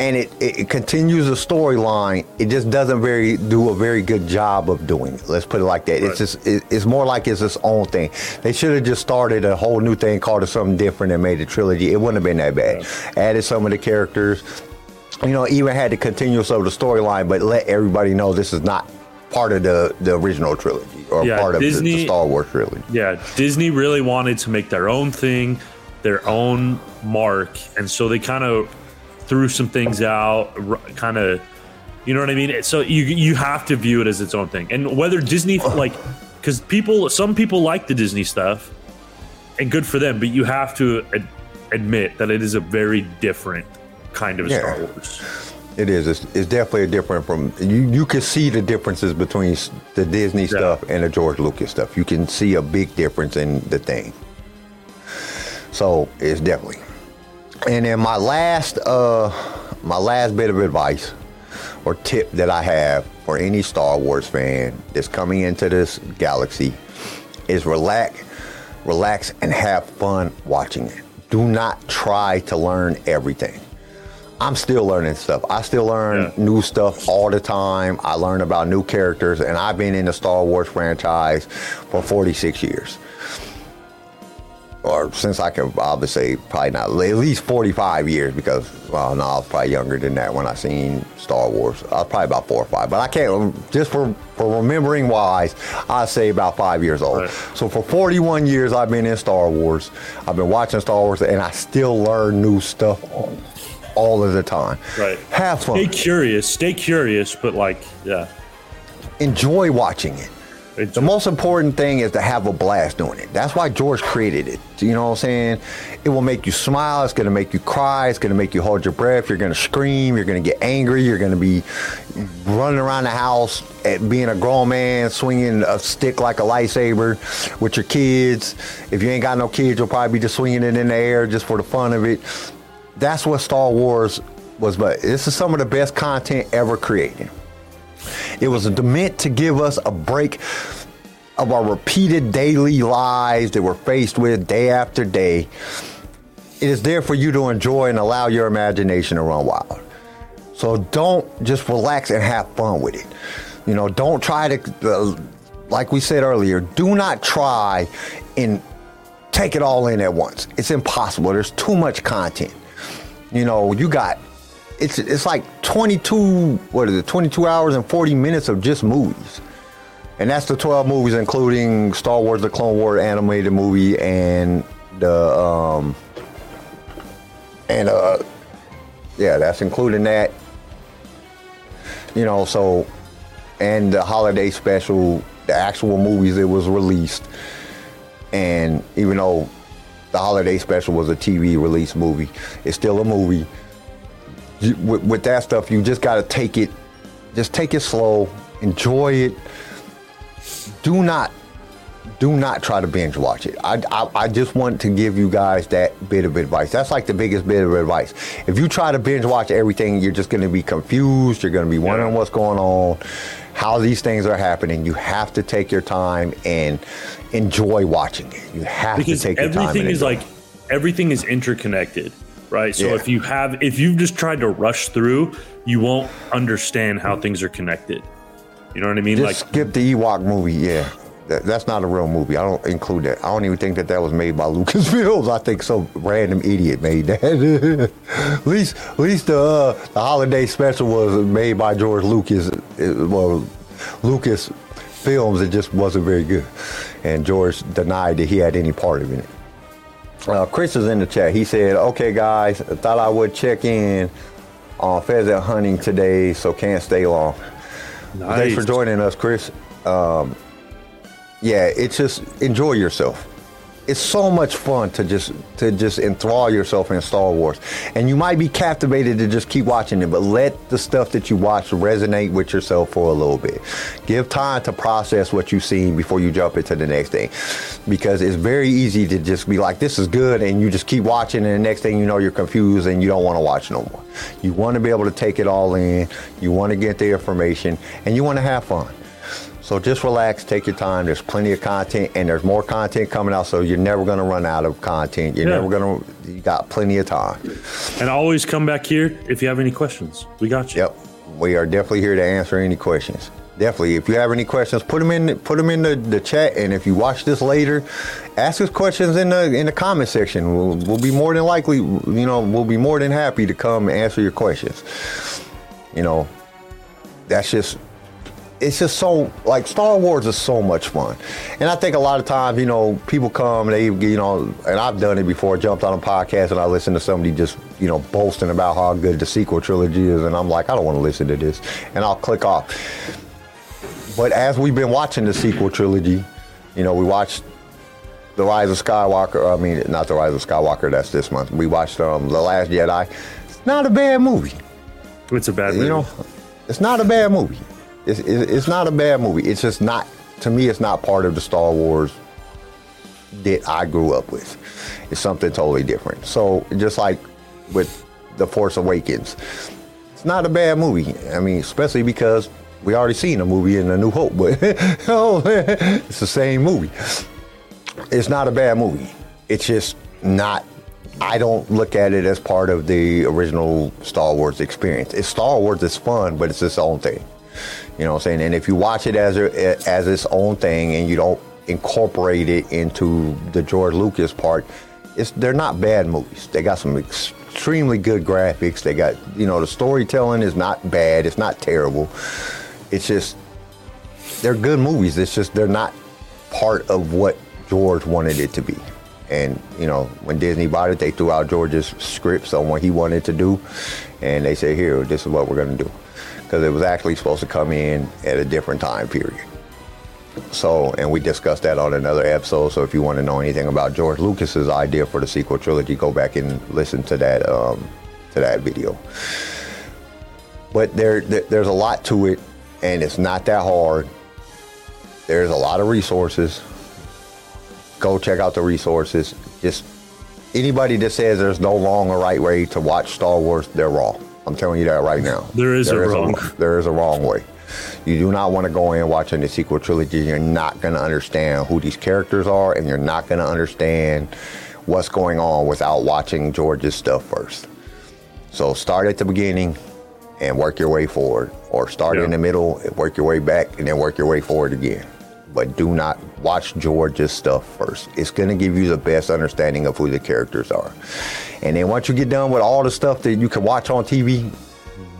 and it, it, it continues the storyline. It just doesn't very do a very good job of doing it. Let's put it like that. Right. It's just it, it's more like it's its own thing. They should have just started a whole new thing, called it something different, and made a trilogy. It wouldn't have been that bad. Added some of the characters. You know, even had the continuous of the storyline, but let everybody know this is not part of the the original trilogy or Yeah, part of the, the Star Wars trilogy. Yeah, Disney really wanted to make their own thing. their own mark, and so they kind of threw some things out, kind of, you know what I mean. So you you have to view it as its own thing, and whether Disney like, because people, some people like the Disney stuff, and good for them, but you have to ad- admit that it is a very different kind of Yeah. Star Wars. It is. It's, it's definitely different from you. You can see the differences between the Disney stuff and the George Lucas stuff. You can see a big difference in the thing. So it's definitely. And then my last, uh, my last bit of advice or tip that I have for any Star Wars fan that's coming into this galaxy is relax, relax, and have fun watching it. Do not try to learn everything. I'm still learning stuff. I still learn Yeah. new stuff all the time. I learn about new characters, and I've been in the Star Wars franchise for 46 years. Or since I can obviously probably not at least 45 years because well no I was probably younger than that when I seen Star Wars. I was probably about four or five, but I can't just for for remembering wise, I say about five years old. Right. So for 41 years I've been in Star Wars. I've been watching Star Wars, and I still learn new stuff all, all of the time. Right. Have fun. Stay curious. Stay curious, but like, yeah. Enjoy watching it. It's- The most important thing is to have a blast doing it. That's why George created it. You know what I'm saying? It will make you smile. It's going to make you cry. It's going to make you hold your breath. You're going to scream. You're going to get angry. You're going to be running around the house at being a grown man, swinging a stick like a lightsaber with your kids. If you ain't got no kids, you'll probably be just swinging it in the air just for the fun of it. That's what Star Wars was. But this is some of the best content ever created. It was meant to give us a break of our repeated daily lives that we're faced with day after day. It is there for you to enjoy and allow your imagination to run wild. So don't just relax and have fun with it. You know, don't try to, uh, like we said earlier, do not try and take it all in at once. It's impossible. There's too much content. You know, you got it's it's like 22 what is it 22 hours and 40 minutes of just movies. And that's the 12 movies including star wars the clone war animated movie and the um and uh yeah that's including that. You know so and the holiday special the actual movies that was released. And even though the holiday special was a tv release movie it's still a movie with, with that stuff, you just got to take it, just take it slow, enjoy it. Do not, do not try to binge watch it. I, I, I just want to give you guys that bit of advice. That's like the biggest bit of advice. If you try to binge watch everything, you're just going to be confused. You're going to be wondering what's going on, how these things are happening. You have to take your time and enjoy watching it. You have because to take your time. everything is like everything is interconnected right so Yeah. if you have if you've just tried to rush through you won't understand how things are connected you know what i mean Just like skip the Ewok movie. Yeah, that, that's not a real movie. I don't include that. I don't even think that that was made by Lucas Lucasfilms. I think some random idiot made that. at least, at least the uh, the holiday special was made by George Lucas. It, well, Lucas Films. It just wasn't very good, and George denied that he had any part of it. Uh, Chris is in the chat. He said, "Okay, guys, thought I would check in on pheasant hunting today, so can't stay long." Thanks for joining us, Chris. Um, yeah, it's just enjoy yourself. It's so much fun to just to just enthrall yourself in Star Wars, and you might be captivated to just keep watching it. But let the stuff that you watch resonate with yourself for a little bit. Give time to process what you've seen before you jump into the next thing, because it's very easy to just be like, "This is good," and you just keep watching, and the next thing you know, you're confused and you don't want to watch no more. You want to be able to take it all in. You want to get the information, and you want to have fun. So just relax, take your time. There's plenty of content, and there's more content coming out. So you're never going to run out of content. You're Yeah. never going to. You got plenty of time. and always come back here if you have any questions we got you Yep, we are definitely here to answer any questions. Definitely, if you have any questions, put them in. Put them in the, the chat, and if you watch this later, ask us questions in the in the comment section. We'll, we'll be more than likely, you know, we'll be more than happy to come and answer your questions. You know, that's just it's just so like Star Wars is so much fun, and I think a lot of times you know people come they you know and I've done it before. Jumped on a podcast and I listened to somebody just you know boasting about how good the sequel trilogy is, and I'm like I don't want to listen to this, and I'll click off. But as we've been watching the sequel trilogy, you know we watched the Rise of Skywalker. I mean not the Rise of Skywalker. That's this month. We watched um, the Last Jedi. It's not a bad movie. It's a bad movie. You know, it's not a bad movie. It's, it's, it's not a bad movie. It's just not, to me, it's not part of the Star Wars that I grew up with. It's something totally different. So, just like with The Force Awakens, it's not a bad movie. I mean, especially because we already seen a movie in A New Hope, but oh, it's the same movie. It's not a bad movie. It's just not I don't look at it as part of the original Star Wars experience. It's Star Wars is fun, but it's its own thing. You know what I'm saying? And if you watch it as a, as its own thing and you don't incorporate it into the George Lucas part, it's they're not bad movies. They got some extremely good graphics. They got you know the storytelling is not bad. It's not terrible. It's just they're good movies. It's just they're not part of what George wanted it to be. And you know, when Disney bought it, they threw out George's scripts on what he wanted to do, and they said, "Here, this is what we're going to do," because it was actually supposed to come in at a different time period. So, and we discussed that on another episode. So, if you want to know anything about George Lucas's idea for the sequel trilogy, go back and listen to that um, to that video. But there, there, there's a lot to it, and it's not that hard. There's a lot of resources go check out the resources. Just anybody that says there's no wrong or right way to watch Star Wars, they're wrong. I'm telling you that right now. There is there a wrong. A, there is a wrong way. You do not want to go in watching the sequel trilogy. You're not going to understand who these characters are, and you're not going to understand what's going on without watching George's stuff first. So start at the beginning and work your way forward, or start Yeah. in the middle, and work your way back, and then work your way forward again. But do not watch George's stuff first. It's going to give you the best understanding of who the characters are. And then once you get done with all the stuff that you can watch on TV,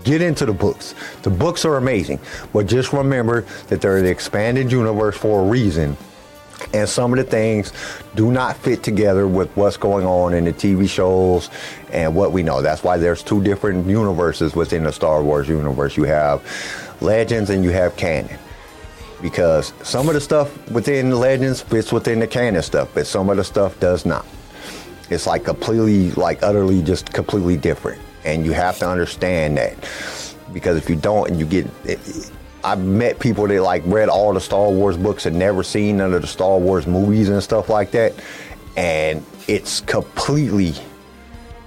get into the books. The books are amazing, but just remember that they're the expanded universe for a reason. And some of the things do not fit together with what's going on in the TV shows and what we know. That's why there's two different universes within the Star Wars universe. You have Legends and you have canon. Because some of the stuff within Legends fits within the canon stuff, but some of the stuff does not. It's like completely, like utterly just completely different. And you have to understand that. Because if you don't and you get, I've met people that like read all the Star Wars books and never seen none of the Star Wars movies and stuff like that. And it's completely,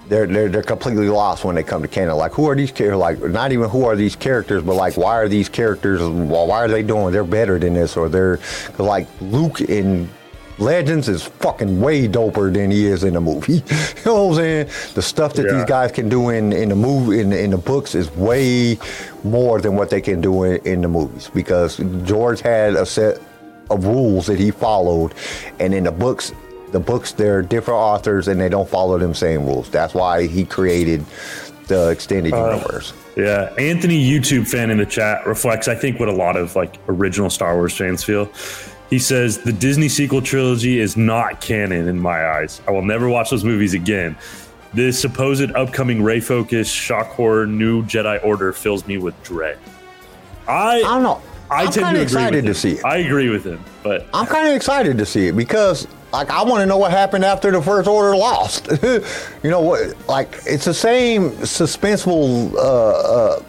they're, they're, they're completely lost when they come to canon. Like, who are these characters? Like, not even who are these characters, but like, why are these characters, well, why are they doing, they're better than this? Or they're, like, Luke in Legends is fucking way doper than he is in the movie. you know what I'm saying? The stuff that Yeah. these guys can do in, in the movie in, in the books is way more than what they can do in, in the movies because George had a set of rules that he followed, and in the books, the books they're different authors and they don't follow them same rules. That's why he created the extended uh, universe. Yeah, Anthony, YouTube fan in the chat, reflects, I think, what a lot of like original Star Wars fans feel. He says the Disney sequel trilogy is not canon in my eyes. I will never watch those movies again. This supposed upcoming Rey focus shock horror new Jedi Order fills me with dread. I I don't know. I I'm tend to agree excited to see it. I agree with him, but I'm kind of excited to see it because, like, I want to know what happened after the First Order lost. you know what? Like, it's the same suspenseful uh, uh,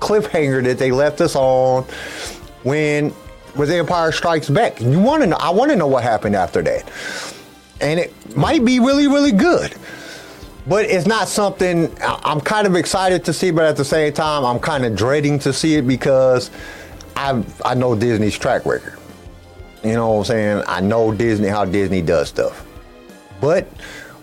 cliffhanger that they left us on when with Empire Strikes Back. You want to know? I want to know what happened after that, and it might be really, really good. But it's not something I'm kind of excited to see, but at the same time, I'm kind of dreading to see it because I I know Disney's track record. You know what I'm saying? I know Disney how Disney does stuff. But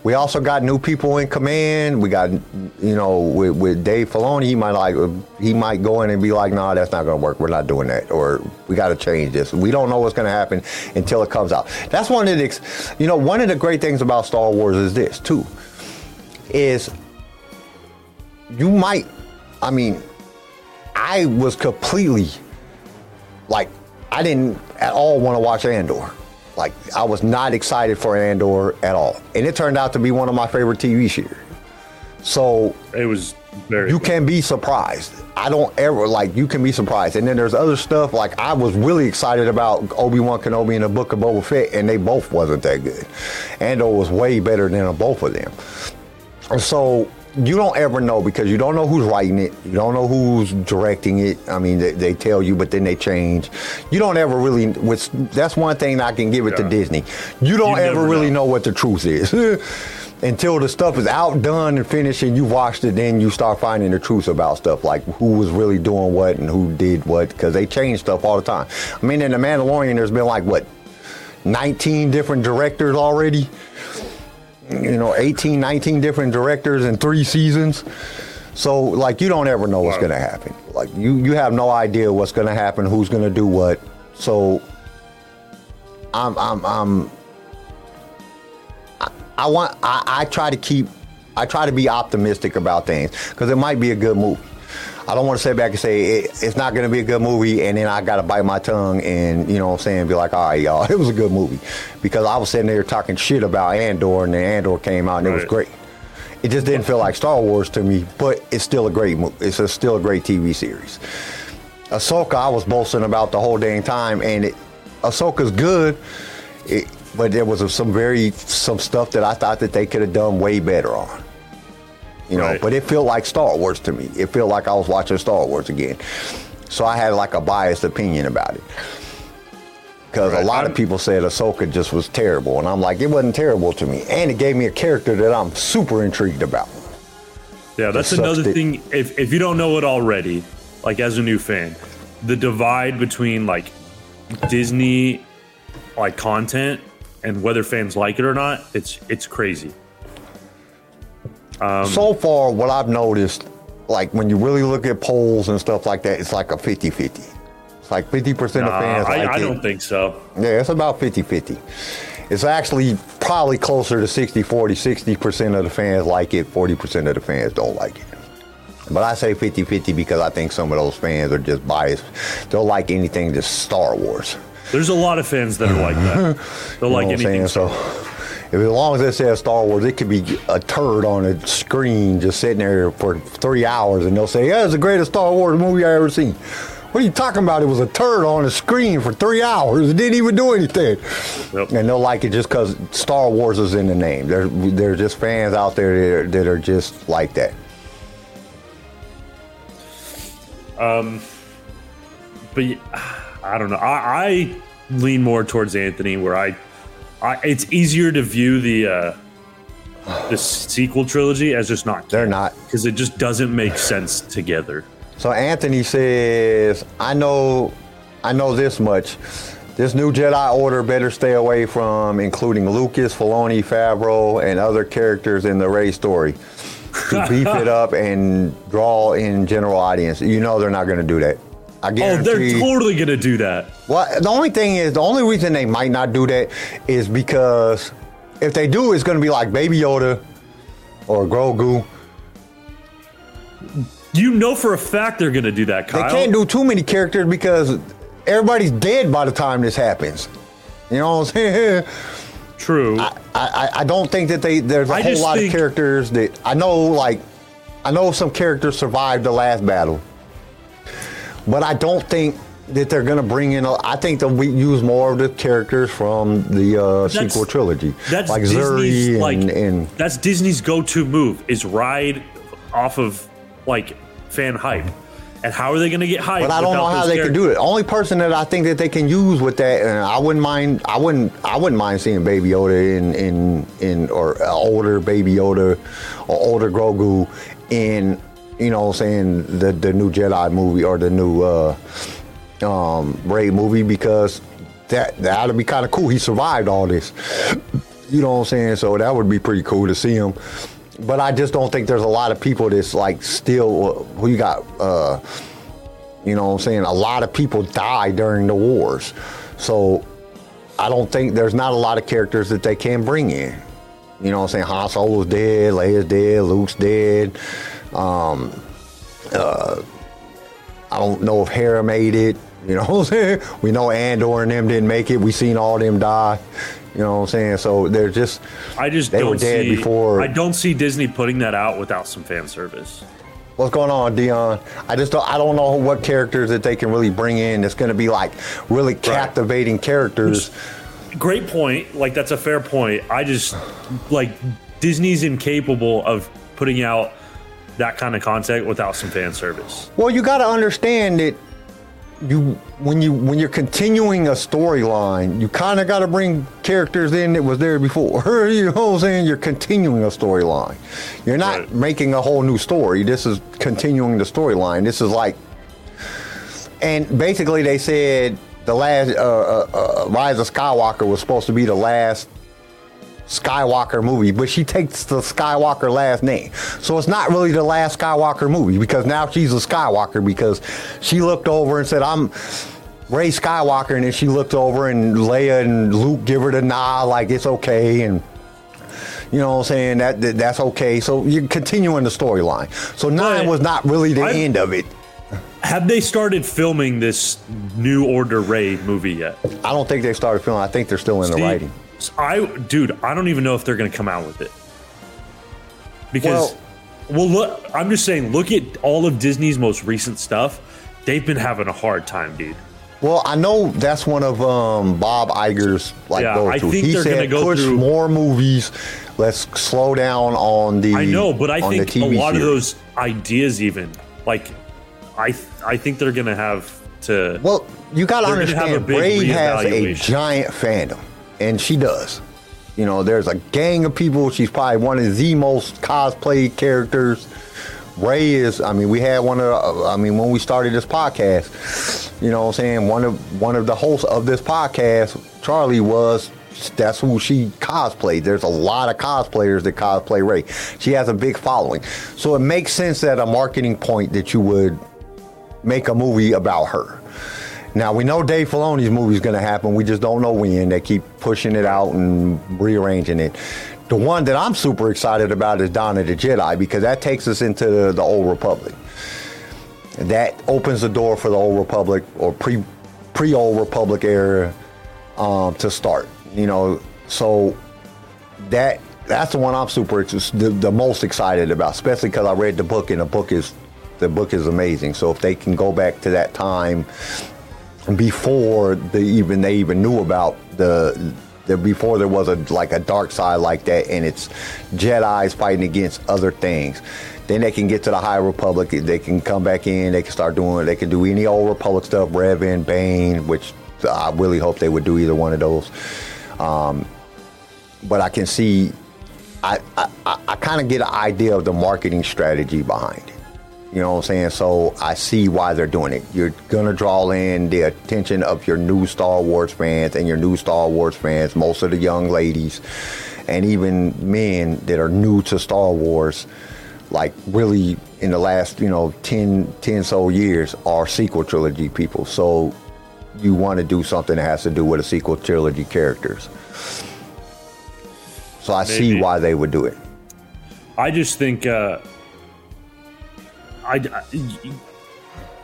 we also got new people in command. We got you know with, with Dave Filoni, he might like he might go in and be like, "Nah, that's not to work. We're not doing that." Or we got to change this. We don't know what's to happen until it comes out. That's one of the you know one of the great things about Star Wars is this too. Is you might I mean I was completely like I didn't at all want to watch Andor. Like I was not excited for Andor at all, and it turned out to be one of my favorite TV series. So It was very. you can be surprised. I don't ever like you can be surprised. And then there's other stuff like I was really excited about Obi Wan Kenobi and the Book of Boba Fett, and they both wasn't that good. Andor was way better than both of them. So you don't ever know because you don't know who's writing it, you don't know who's directing it. I mean, they, they tell you, but then they change. You don't ever really. Which that's one thing I can give it to Disney. You don't You ever really know. know what the truth is. Until the stuff is out, done, and finished, and you watched it, then you start finding the truth about stuff, like who was really doing what and who did what, because they change stuff all the time. I mean, in The Mandalorian, there's been like, what, 19 different directors already? You know, 18, 19 different directors in three seasons. So, like, you don't ever know what's going to happen. Like, you, you have no idea what's going to happen, who's going to do what. So, I'm, I'm, I'm, I want I, I try to keep I try to be optimistic about things because it might be a good movie. I don't want to sit back and say it, it's not going to be a good movie, and then I got to bite my tongue and you know what I'm saying, be like, all right, y'all, it was a good movie because I was sitting there talking shit about Andor, and then Andor came out and it was great. It just didn't feel like Star Wars to me, but it's still a great movie. It's a, still a great TV series. Ahsoka, I was boasting about the whole dang time, and it, Ahsoka's good, it, but there was some very some stuff that I thought that they could have done way better on. You know, Right. but it felt like Star Wars to me. It felt like I was watching Star Wars again. So I had like a biased opinion about it. Because Right. a lot of I'm- people said Ahsoka just was terrible, and I'm like, it wasn't terrible to me, and it gave me a character that I'm super intrigued about. Yeah, that's another thing. If if you don't know it already, like as a new fan, the divide between like Disney like content and whether fans like it or not, it's it's crazy. Um, so far, what I've noticed, like when you really look at polls and stuff like that, it's like a 50 50. It's like 50% of Uh, fans I, like I don't think so. Yeah, it's about 50 50. It's actually probably closer to 60 40. 60% of the fans like it, 40% of the fans don't like it. But I say 50 50 because I think some of those fans are just biased. They'll like anything that's Star Wars. There's a lot of fans that are like that. They'll You like know what anything. So, if as long as it says Star Wars, it could be a turd on a screen just sitting there for three hours, and they'll say, "Yeah, it's the greatest Star Wars movie I ever seen." What are you talking about? It was a turd on a screen for three hours. It didn't even do anything. Yep. And they'll like it just because Star Wars is in the name. There, there's just fans out there that are, that are just like that. Um, but I don't know. I, I lean more towards Anthony, where I, I it's easier to view the uh, the sequel trilogy as just not They're not. because it just doesn't make sense together. So Anthony says, "I know, I know this much. This new Jedi Order better stay away from including Lucas, Filoni, Favreau, and other characters in the Rey story to beef it up and draw in general audience. You know they're not going to do that. I Oh, they're totally gonna do that. Well, the only thing is, the only reason they might not do that is because if they do, it's going to be like Baby Yoda or Grogu. You know for a fact they're gonna do that, Kyle. They can't do too many characters because everybody's dead by the time this happens. You know what I'm saying? True. I, I, I don't think that they there's a I whole lot think- of characters that I know like I know some characters survived the last battle. But I don't think that they're gonna bring in a, I think they'll we use more of the characters from the uh, sequel trilogy. that's like Disney's Zuri like and, and that's Disney's go-to move is ride off of like fan hype. And how are they gonna get hype? But I don't know how they can do it. Only person that I think that they can use with that, and I wouldn't mind. I wouldn't. I wouldn't mind seeing Baby Yoda in in in or uh, older Baby Yoda or older Grogu in you know what I'm saying the the new Jedi movie or the new uh, um, Rey movie because that that'd be kind of cool. He survived all this. You know what I'm saying? So that would be pretty cool to see him. But I just don't think there's a lot of people that's like still who you got. Uh, you know what I'm saying? A lot of people died during the wars. So I don't think there's not a lot of characters that they can bring in. You know what I'm saying? Han Solo's dead, Leia's dead, Luke's dead. Um, uh, I don't know if Hera made it. You know what I'm saying? We know Andor and them didn't make it. We seen all them die. You know what I'm saying? So they're just I just They don't were dead see, before- I don't see Disney putting that out without some fan service. what's going on, Dion? I just don't I don't know what characters that they can really bring in that's gonna be like really captivating characters. Great point. Like that's a fair point. I just like Disney's incapable of putting out that kind of content without some fan service. Well, you got to understand that you when you when you're continuing a storyline, you kind of got to bring characters in that was there before. you know what I'm saying? You're continuing a storyline. You're not Right. making a whole new story. This is continuing the storyline. This is like, and basically they said the last uh, uh, uh, Rise of Skywalker was supposed to be the last Skywalker movie, but she takes the Skywalker last name. So it's not really the last Skywalker movie because now she's a Skywalker because she looked over and said, I'm Rey Skywalker. And then she looked over and Leia and Luke give her the nod like it's okay. And you know what I'm saying? That, that That's okay. So you're continuing the storyline. So nine But was not really the I- end of it. Have they started filming this New Order Rey movie yet? I don't think they started filming. I think they're still in the Steve, writing. I, dude, I don't even know if they're going to come out with it because, well, look, I'm just saying, look at all of Disney's most recent stuff. They've been having a hard time, dude. Well, I know that's one of um, Bob Iger's like Yeah, go I think He they're gonna said go push through- more movies. Let's slow down on the. I know, but I think a lot of those ideas, even like, I, I think they're going to have to. Well, you got to they're have a understand, Rey has a giant fandom, and she does. You know, there's a gang of people. She's probably one of the most cosplay characters. Rey is. I mean, we had one of. I mean, when we started this podcast, you know, what I'm saying one of one of the hosts of this podcast, Charlie was. That's who she cosplayed. There's a lot of cosplayers that cosplay Rey. She has a big following, so it makes sense at a marketing point that you would make a movie about her. Now we know Dave Filoni's movie is going to happen. We just don't know when. They keep pushing it out and rearranging it. The one that I'm super excited about is Dawn of the Jedi because that takes us into the, the Old Republic. That opens the door for the Old Republic or pre pre Old Republic era um, to start. You know, so that that's the one I'm super the, the most excited about, especially because I read the book and the book is the book is amazing. So if they can go back to that time before they even they even knew about the the before there was a like a dark side like that and it's Jedi's fighting against other things. Then they can get to the High Republic. They can come back in. They can start doing. They can do any old Republic stuff. Revan, Bane, which I really hope they would do either one of those. Um, but I can see. I I, I, kind of get an idea of the marketing strategy behind it. You know what I'm saying? So I see why they're doing it. You're gonna draw in the attention of your new Star Wars fans and your new Star Wars fans, most of the young ladies, and even men that are new to Star Wars, like really in the last, you know, 10, 10 so years are sequel trilogy people. So you want to do something that has to do with a sequel trilogy characters. So I see why they would do it. I just think uh, I, I-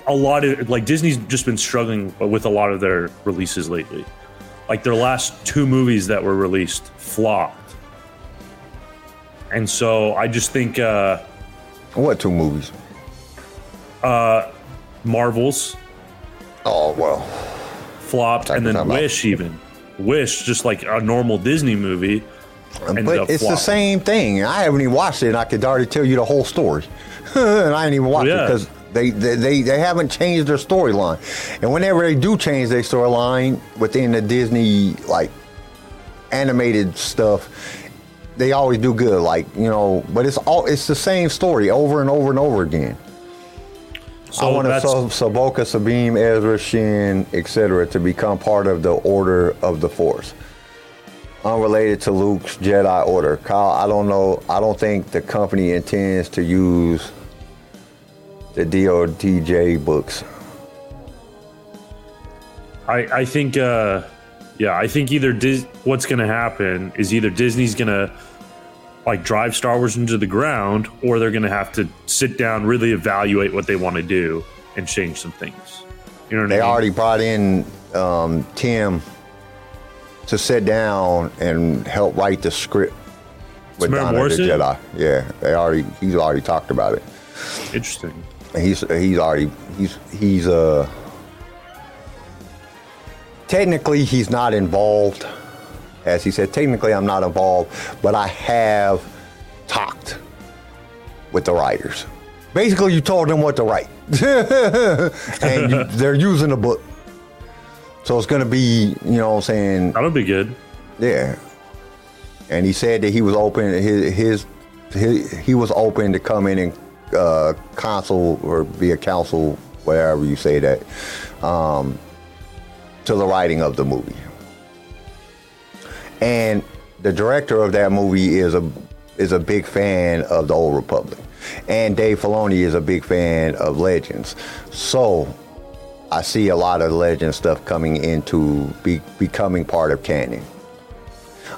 a lot of like Disney's just been struggling with a lot of their releases lately. Like their last two movies that were released flopped, and so I just think uh, What two movies? Uh, Marvels Oh well. flopped, and then Talking about- Wish even Wish just like a normal Disney movie. But it's the same thing. I haven't even watched it, and I could already tell you the whole story. and I didn't even watch Yeah. it because they, they, they, they haven't changed their storyline. And whenever they do change their storyline within the Disney like animated stuff, they always do good. Like you know, but it's all it's the same story over and over and over again. So I want to so Saboka, Sabine, Ezra, Shin, etc., to become part of the Order of the Force. Unrelated to Luke's Jedi Order. Kyle, I don't know. I don't think the company intends to use the DOTJ books. I, I think, uh, yeah, I think either Dis- what's going to happen is either Disney's going to like drive Star Wars into the ground, or they're going to have to sit down, really evaluate what they want to do, and change some things. You know they I mean? already brought in um, Tim to sit down and help write the script with Samara Dawn of the Jedi. Yeah, they already he's already talked about it. Interesting. And he's he's already he's he's uh technically he's not involved. As he said technically I'm not involved but I have talked with the writers. Basically you told them what to write. And you, they're using the book. So it's going to be you know what I'm saying? That'll be good. yeah. And he said that he was open his his, his he was open to come in and uh, or be a counsel, whatever you say that, um, to the writing of the movie. And the director of that movie is a is a big fan of the Old Republic, and Dave Filoni is a big fan of Legends. So I see a lot of Legend stuff coming into be, becoming part of canon.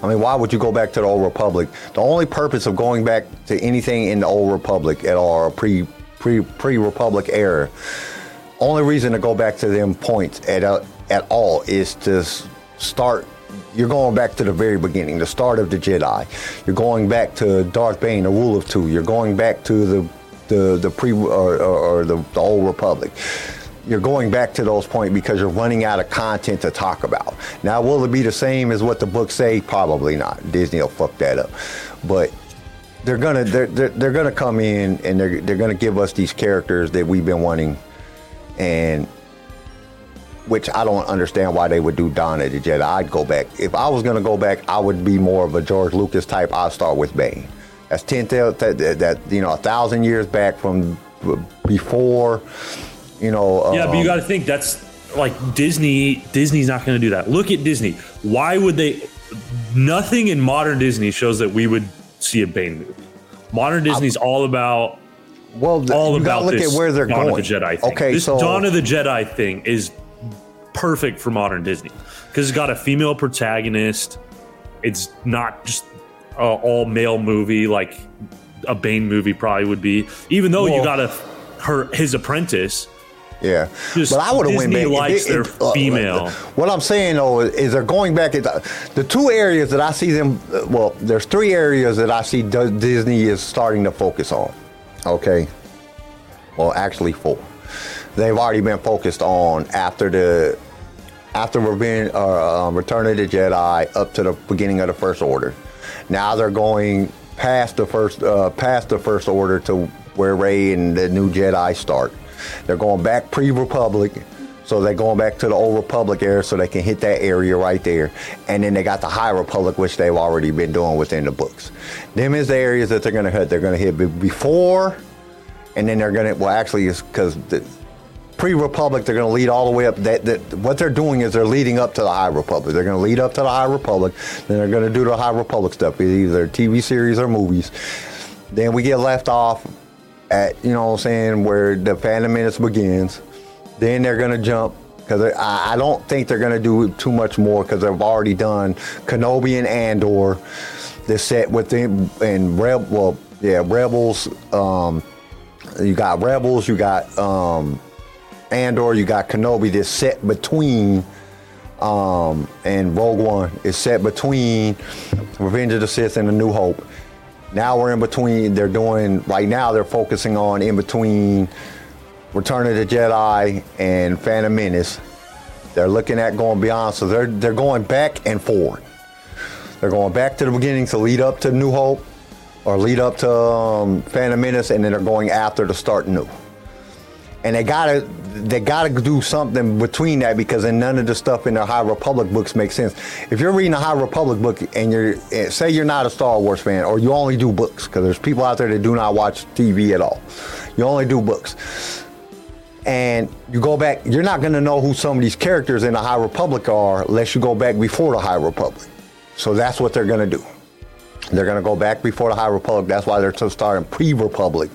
I mean, why would you go back to the Old Republic? The only purpose of going back to anything in the Old Republic at all, or pre pre pre Republic era, only reason to go back to them points at uh, at all is to start. You're going back to the very beginning, the start of the Jedi. You're going back to Darth Bane, the Rule of Two. You're going back to the the the pre or, or, or the, the Old Republic you're going back to those points because you're running out of content to talk about. Now, will it be the same as what the books say? Probably not. Disney will fuck that up. But they're gonna they're, they're, they're gonna come in and they're they're gonna give us these characters that we've been wanting, and which I don't understand why they would do of the Jedi. I'd go back if I was gonna go back. I would be more of a George Lucas type. I'd start with Bane. That's ten that, that you know a thousand years back from before. You know, Yeah, but you um, got to think that's like Disney. Disney's not going to do that. Look at Disney. Why would they? Nothing in modern Disney shows that we would see a Bane movie. Modern Disney's all about well, the- all about look this at where they're Dawn going. of the Jedi thing. Okay, this so Dawn of the Jedi thing is perfect for modern Disney because it's got a female protagonist. It's not just a all male movie like a Bane movie probably would be. Even though you got a her his apprentice. Yeah, Just but I would have went back. likes their uh, female. What I'm saying though is they're going back at the, the two areas that I see them. uh, Well, there's three areas that I see Disney is starting to focus on. Okay, well, actually four. They've already been focused on after the after Revenge, uh, um, Return of the Jedi up to the beginning of the First Order. Now they're going past the first uh, past the First Order to where Rey and the new Jedi start. They're going back pre-Republic, so they're going back to the old Republic era, so they can hit that area right there. And then they got the High Republic, which they've already been doing within the books. Them is the areas that they're going to hit. They're going to hit before, and then they're going to well, actually, it's because the pre-republic they're going to lead all the way up that, that what they're doing is they're leading up to the high republic they're going to lead up to the high republic then they're going to do the high republic stuff either tv series or movies then we get left off at you know what i'm saying where the phantom menace begins. Then they're to jump because I, I don't think they're to do too much more because they've already done kenobi and andor. They're set within and Reb, well yeah rebels um you got rebels you got um Andor, you got Kenobi. That's set between um, and Rogue One is set between Revenge of the Sith and A New Hope. Now we're in between. They're doing right now. They're focusing on in between Return of the Jedi and Phantom Menace. They're looking at going beyond. So they're they're going back and forward. They're going back to the beginning to lead up to New Hope, or lead up to um, Phantom Menace, and then they're going after to start new and they gotta they gotta do something between that because then none of the stuff in the High Republic books makes sense. If you're reading a High Republic book and you're eh, say you're not a Star Wars fan or you only do books because there's people out there that do not watch TV at all, you only do books. And you go back, you're not going to know who some of these characters in the High Republic are unless you go back before the High Republic. So that's what they're going to do. They're going to go back before the High Republic. That's why they're still starting pre-Republic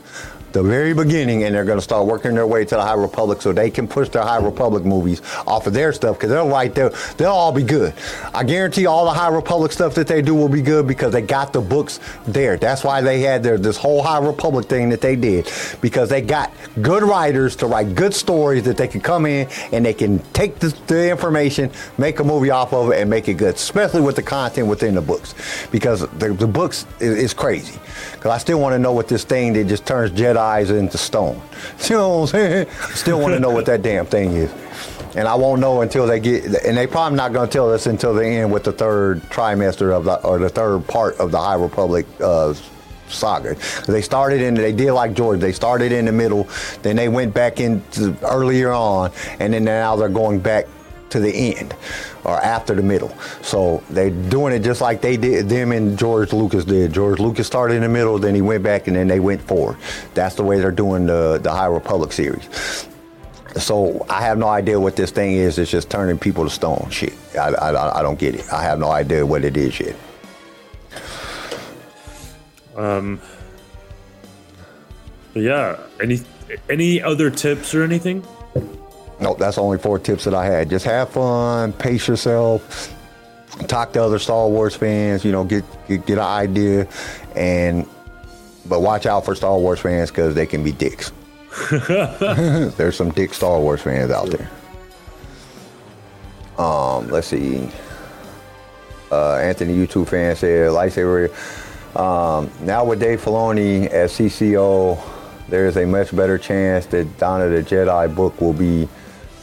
the very beginning, and they're going to start working their way to the High Republic so they can push their High Republic movies off of their stuff because they're right there. They'll all be good. I guarantee all the High Republic stuff that they do will be good because they got the books there. That's why they had their this whole High Republic thing that they did because they got good writers to write good stories that they can come in and they can take the, the information, make a movie off of it, and make it good, especially with the content within the books because the, the books is, is crazy. Because I still want to know what this thing that just turns Jedi's into stone. You know what I'm saying? Still want to know what that damn thing is. And I won't know until they get, and they probably not going to tell us until the end with the third trimester of the, or the third part of the High Republic uh, saga. They started in, they did like George, they started in the middle, then they went back into earlier on, and then now they're going back to the end or after the middle. So they're doing it just like they did them and George Lucas did. George Lucas started in the middle, then he went back and then they went forward. That's the way they're doing the the High Republic series. So I have no idea what this thing is. It's just turning people to stone. Shit, I, I, I don't get it. I have no idea what it is yet. Um. yeah, any any other tips or anything? Nope, that's only four tips that I had. Just have fun, pace yourself, talk to other Star Wars fans. You know, get get, get an idea, and but watch out for Star Wars fans because they can be dicks. There's some dick Star Wars fans out there. Um, let's see. Uh, Anthony, YouTube fan said, lightsaber. Um, now with Dave Filoni as CCO, there is a much better chance that of the Jedi book will be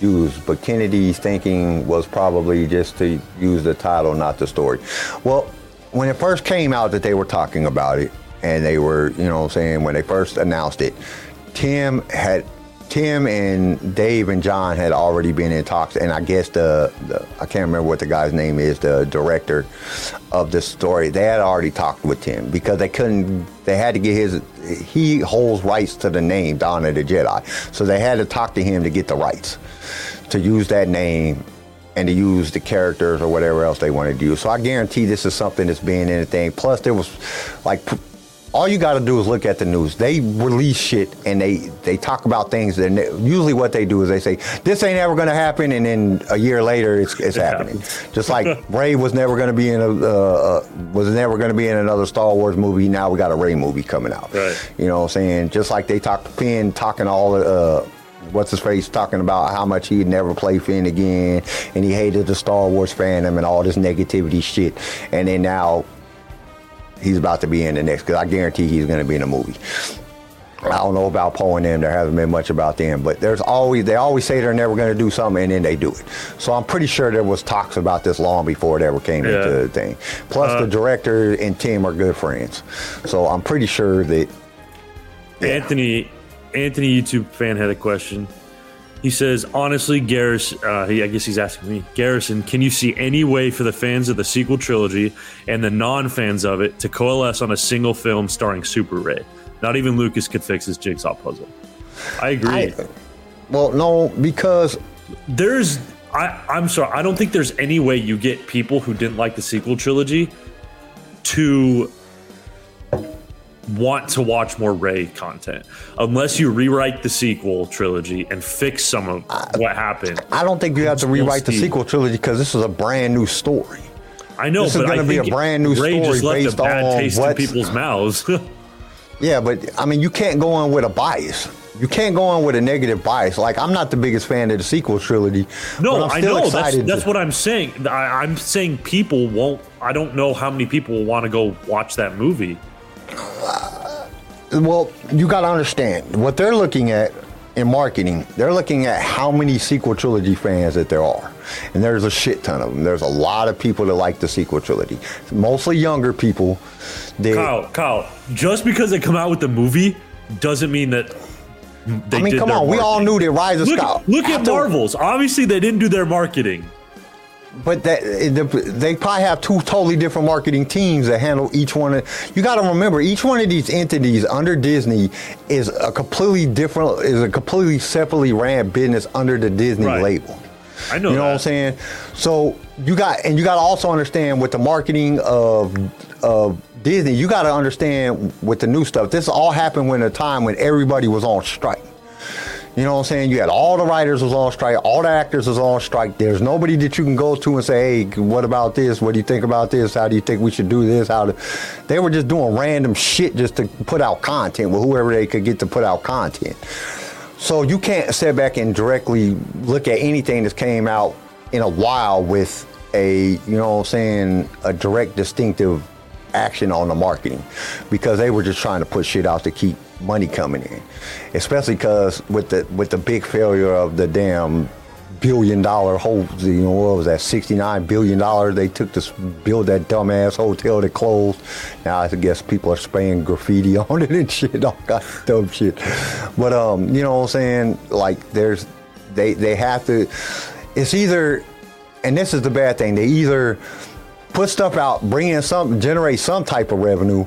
used. But Kennedy's thinking was probably just to use the title, not the story. Well, when it first came out that they were talking about it, and they were, you know saying, when they first announced it, Tim had Tim and Dave and John had already been in talks, and I guess the, the I can't remember what the guy's name is, the director of the story. They had already talked with Tim because they couldn't. They had to get his. He holds rights to the name Dawn of the Jedi, so they had to talk to him to get the rights to use that name and to use the characters or whatever else they wanted to use. So I guarantee this is something that's being in thing. Plus, there was like all you got to do is look at the news. They release shit and they they talk about things that usually what they do is they say this ain't ever going to happen, and then a year later it's, it's happening. Just like Rey was never going to be in a uh, uh, was never going to be in another Star Wars movie. Now we got a Rey movie coming out. Right. You know what I'm saying? Just like they talked Finn talking all the. Uh, What's his face talking about how much he'd never play Finn again, and he hated the Star Wars fandom and all this negativity shit, and then now he's about to be in the next because I guarantee he's going to be in a movie. I don't know about Poe and them. There hasn't been much about them, but there's always they always say they're never going to do something, and then they do it. So I'm pretty sure there was talks about this long before it ever came Yeah. into the thing. Plus, the uh. director and Tim are good friends, so I'm pretty sure that. Yeah. Anthony, Anthony, YouTube fan had a question. He says, honestly, Garrison, uh, I guess he's asking me, Garrison, can you see any way for the fans of the sequel trilogy and the non fans of it to coalesce on a single film starring Super Rey? Not even Lucas could fix his jigsaw puzzle. I agree. I, well, no, because there's, I, I'm sorry, I don't think there's any way you get people who didn't like the sequel trilogy to want to watch more Rey content unless you rewrite the sequel trilogy and fix some of what happened. I don't think you have to rewrite the sequel trilogy because this is a brand new story. I know, This is I gonna be a brand new Rey story left based a bad on taste in people's mouths. Yeah, but I mean, you can't go in with a bias. You can't go in with a negative bias. Like I'm not the biggest fan of the sequel trilogy. but no, I know that's, that's to- what I'm saying. I, I'm saying people won't. I don't know how many people will want to go watch that movie. Well, you got to understand what they're looking at in marketing. They're looking at how many sequel trilogy fans that there are, and there's a shit ton of them. There's a lot of people that like the sequel trilogy, mostly younger people. That, Kyle, Kyle, just because they come out with the movie doesn't mean that they I mean, come on, we all knew that Rise of Look, look at Marvels. Obviously, they didn't do their marketing. But that they probably have two totally different marketing teams that handle each one. Of, you got to remember, each one of these entities under Disney is a completely different, is a completely separately ran business under the Disney Right. label. I know. You know what I'm saying? So you got, and you got to also understand with the marketing of of Disney, you got to understand with the new stuff. This all happened when a time when everybody was on strike. You know what I'm saying? You had all the writers was on strike, all the actors was on strike. There's nobody that you can go to and say, "Hey, what about this? What do you think about this? How do you think we should do this?" How to? They were just doing random shit just to put out content with whoever they could get to put out content. So you can't sit back and directly look at anything that came out in a while with a, you know what I'm saying, a direct distinctive action on the marketing because they were just trying to put shit out to keep money coming in. Especially because with the with the big failure of the damn billion dollar whole, you know, what was that, 69 billion dollars they took to build that dumbass hotel that closed. Now I guess people are spraying graffiti on it and shit, all kinds of dumb shit. But um, you know what I'm saying? Like there's, they they have to. It's either, and this is the bad thing. They either put stuff out, bring in some, generate some type of revenue,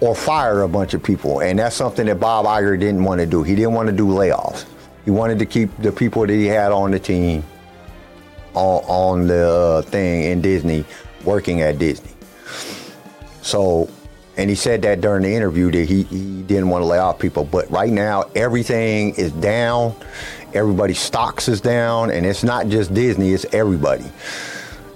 or fire a bunch of people. And that's something that Bob Iger didn't want to do. He didn't want to do layoffs. He wanted to keep the people that he had on the team, on, on the uh, thing in Disney, working at Disney. So, and he said that during the interview that he, he didn't want to lay off people. But right now, everything is down. Everybody's stocks is down. And it's not just Disney, it's everybody.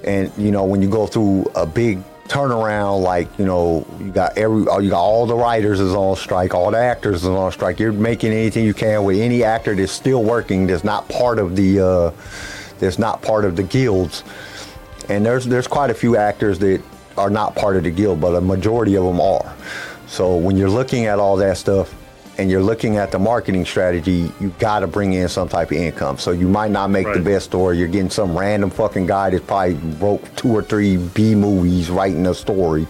And, you know, when you go through a big turnaround, like, you know, you got every, you got all the writers is on strike, all the actors is on strike. You're making anything you can with any actor that's still working, that's not part of the, uh, that's not part of the guilds and there's there's quite a few actors that are not part of the guild, but a majority of them are. So when you're looking at all that stuff and you're looking at the marketing strategy, you got to bring in some type of income. So you might not make the best story. You're getting some random fucking guy that probably wrote two or three B movies writing a story,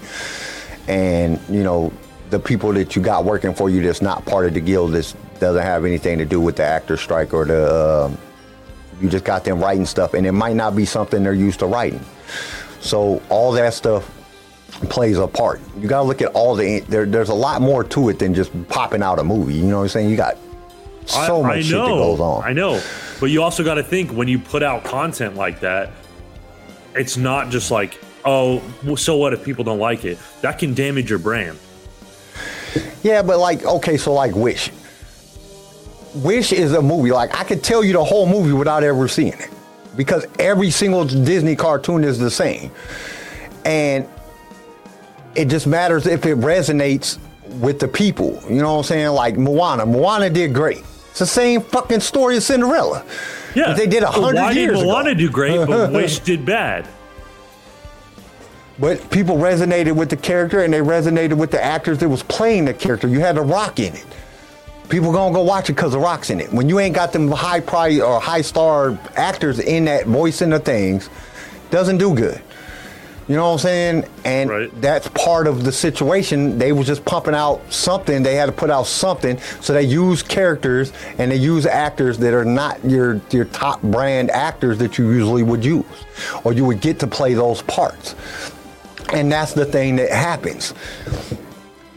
and you know the people that you got working for you that's not part of the guild that doesn't have anything to do with the actor strike or the um, you just got them writing stuff, and it might not be something they're used to writing. So all that stuff plays a part. You got to look at all the. There, there's a lot more to it than just popping out a movie. You know what I'm saying? You got so I, much I shit that goes on. I know, but you also got to think when you put out content like that, it's not just like, oh, well, so what if people don't like it? That can damage your brand. Yeah, but like, okay, so like Wish. Wish is a movie. Like, I could tell you the whole movie without ever seeing it. Because every single Disney cartoon is the same. And it just matters if it resonates with the people. You know what I'm saying? Like Moana. Moana did great. It's the same fucking story as Cinderella. Yeah, they did a hundred Why years did Moana ago. do great, but Wish did bad? But people resonated with the character and they resonated with the actors that was playing the character. You had The Rock in it. People gonna go watch it because The Rock's in it. When you ain't got them high price or high star actors in that voicing the things, doesn't do good. You know what I'm saying? And Right. that's part of the situation. They was just pumping out something. They had to put out something. So they use characters and they use actors that are not your your top brand actors that you usually would use, or you would get to play those parts. And that's the thing that happens.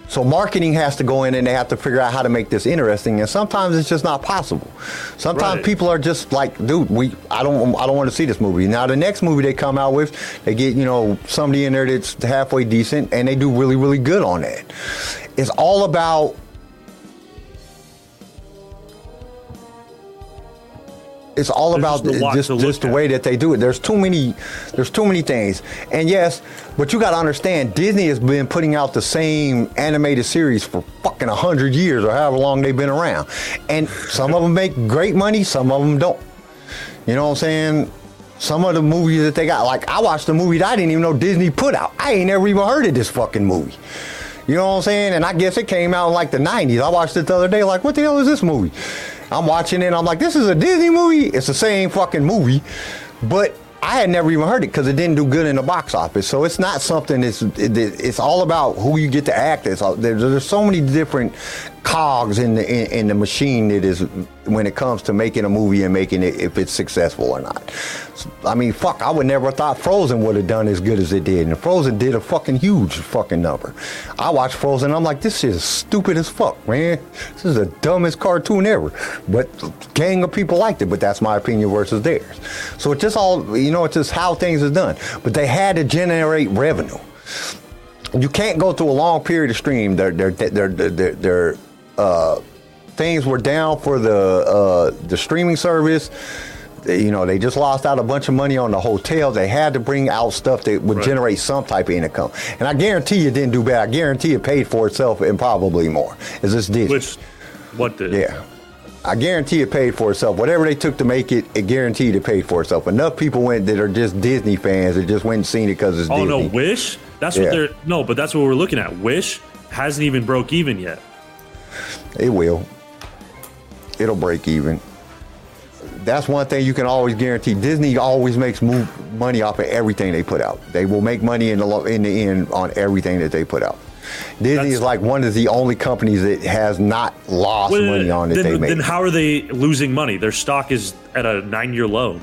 So marketing has to go in and they have to figure out how to make this interesting. And sometimes it's just not possible. Sometimes Right. people are just like, dude, we I don't I don't want to see this movie. Now the next movie they come out with, they get, you know, somebody in there that's halfway decent and they do really, really good on that. It's all about it's all There's about just lot just, just the way that they do it. There's too many there's too many things. And yes, but you got to understand Disney has been putting out the same animated series for fucking 100 years or however long they've been around. And some of them make great money, some of them don't. You know what I'm saying? Some of the movies that they got, like I watched a movie that I didn't even know Disney put out. I ain't never even heard of this fucking movie. You know what I'm saying? And I guess it came out in like the 90s. I watched it the other day, like, what the hell is this movie? I'm watching it, I'm like, this is a Disney movie? It's the same fucking movie. But I had never even heard it because it didn't do good in the box office. So it's not something that's, it, it's all about who you get to act. It's there's, there's so many different cogs in the, in, in the machine that is when it comes to making a movie and making it if it's successful or not. I mean, fuck, I would never have thought Frozen would have done as good as it did. And Frozen did a fucking huge fucking number. I watched Frozen, I'm like, this is stupid as fuck, man. This is the dumbest cartoon ever. But gang of people liked it, but that's my opinion versus theirs. So it's just all, you know, it's just how things are done. But they had to generate revenue. you can't go through a long period of stream. Their their their, their uh, things were down for the uh, the streaming service. You know, they just lost out a bunch of money on the hotel. They had to bring out stuff that would Right. generate some type of income. And I guarantee you didn't do bad. I guarantee it paid for itself and probably more. Is this Disney? Which, what did? Yeah. I guarantee it paid for itself. Whatever they took to make it, it guaranteed it paid for itself. Enough people went that are just Disney fans that just went and seen it because it's Oh Disney. no, Wish. That's Yeah. what they're no, but that's what we're looking at. Wish hasn't even broke even yet. It will. It'll break even. That's one thing you can always guarantee. Disney always makes move money off of everything they put out. They will make money in the lo- in the end on everything that they put out. Disney That's- is like one of the only companies that has not lost Wait, money on that then, they make. then how are they losing money? Their stock is at a nine-year low.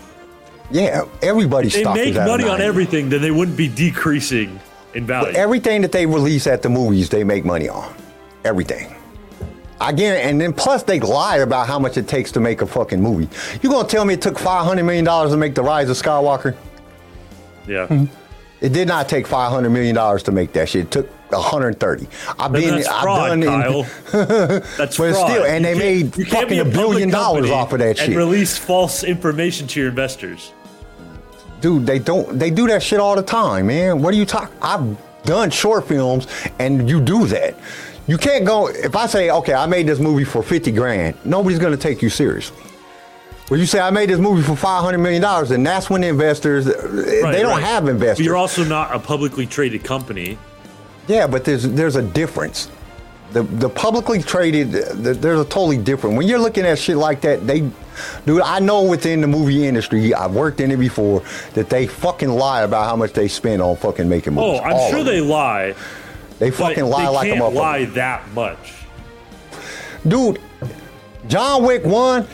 yeah, everybody's They stock make is at a money on 90. everything, then they wouldn't be decreasing in value. Everything that they release at the movies, they make money on. Everything. I guarantee, and then plus they lie about how much it takes to make a fucking movie. You gonna tell me it took five hundred million dollars to make the Rise of Skywalker? yeah. Hmm. It did not take five hundred million dollars to make that shit. It took one hundred thirty. I've been, that's I've fraud, done, in- Kyle. That's But fraud. still, and You they made you fucking a billion dollars off of that and shit. release false information to your investors. dude. They don't. They do that shit all the time, man. What are you talking? I've done short films, and you do that. You can't go. If I say, okay, I made this movie for fifty grand, nobody's gonna take you seriously. When you say I made this movie for five hundred million dollars, and that's when the investors Right, they don't right. have But investors. you're also not a publicly traded company. Yeah, but there's there's a difference. The the publicly traded the, there's a totally different. When you're looking at shit like that, they, dude, I know within the movie industry, I've worked in it before, that they fucking lie about how much they spend on fucking making movies. Oh. I'm All sure they lie. They But fucking lie they like a can't motherfucker. lie that much. Dude, John Wick one,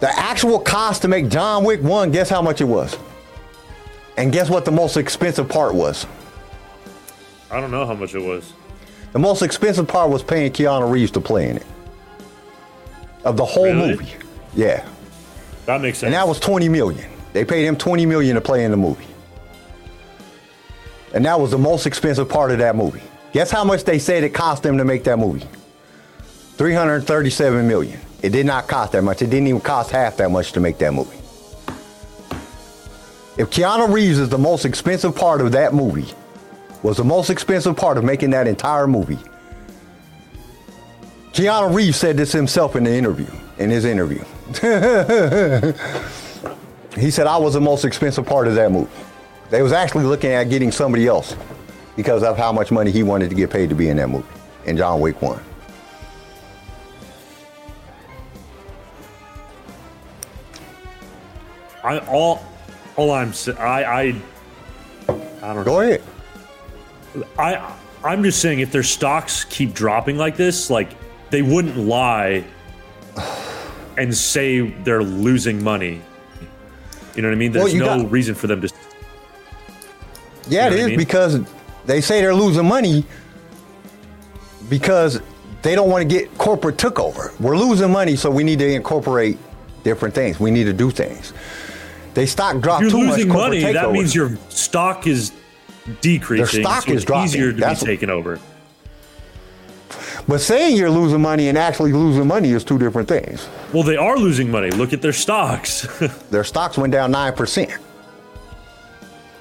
the actual cost to make John Wick one, guess how much it was? And guess what the most expensive part was? I don't know how much it was. The most expensive part was paying Keanu Reeves to play in it. Of the whole Really? movie. Yeah. That makes sense. And that was 20 million. They paid him 20 million to play in the movie. And that was the most expensive part of that movie. Guess how much they said it cost them to make that movie? 337 million. It did not cost that much. It didn't even cost half that much to make that movie. If Keanu Reeves is the most expensive part of that movie, was the most expensive part of making that entire movie. Keanu Reeves said this himself in the interview, in his interview. He said I was the most expensive part of that movie. They was actually looking at getting somebody else because of how much money he wanted to get paid to be in that movie. In John Wick 1. I all all I'm I I I don't know. Go ahead. I I'm just saying if their stocks keep dropping like this, like they wouldn't lie and say they're losing money. You know what I mean? There's you no got- reason for them to. Yeah, You know it what I mean? because they say they're losing money because they don't want to get corporate took over. We're losing money, so we need to incorporate different things. We need to do things. They stock dropped If too you're much losing corporate money, that means your stock is decreasing. Their stock so is it's dropping. easier to That's- be taken over. But saying you're losing money and actually losing money is two different things. Well, they are losing money. Look at their stocks. Their stocks went down nine percent.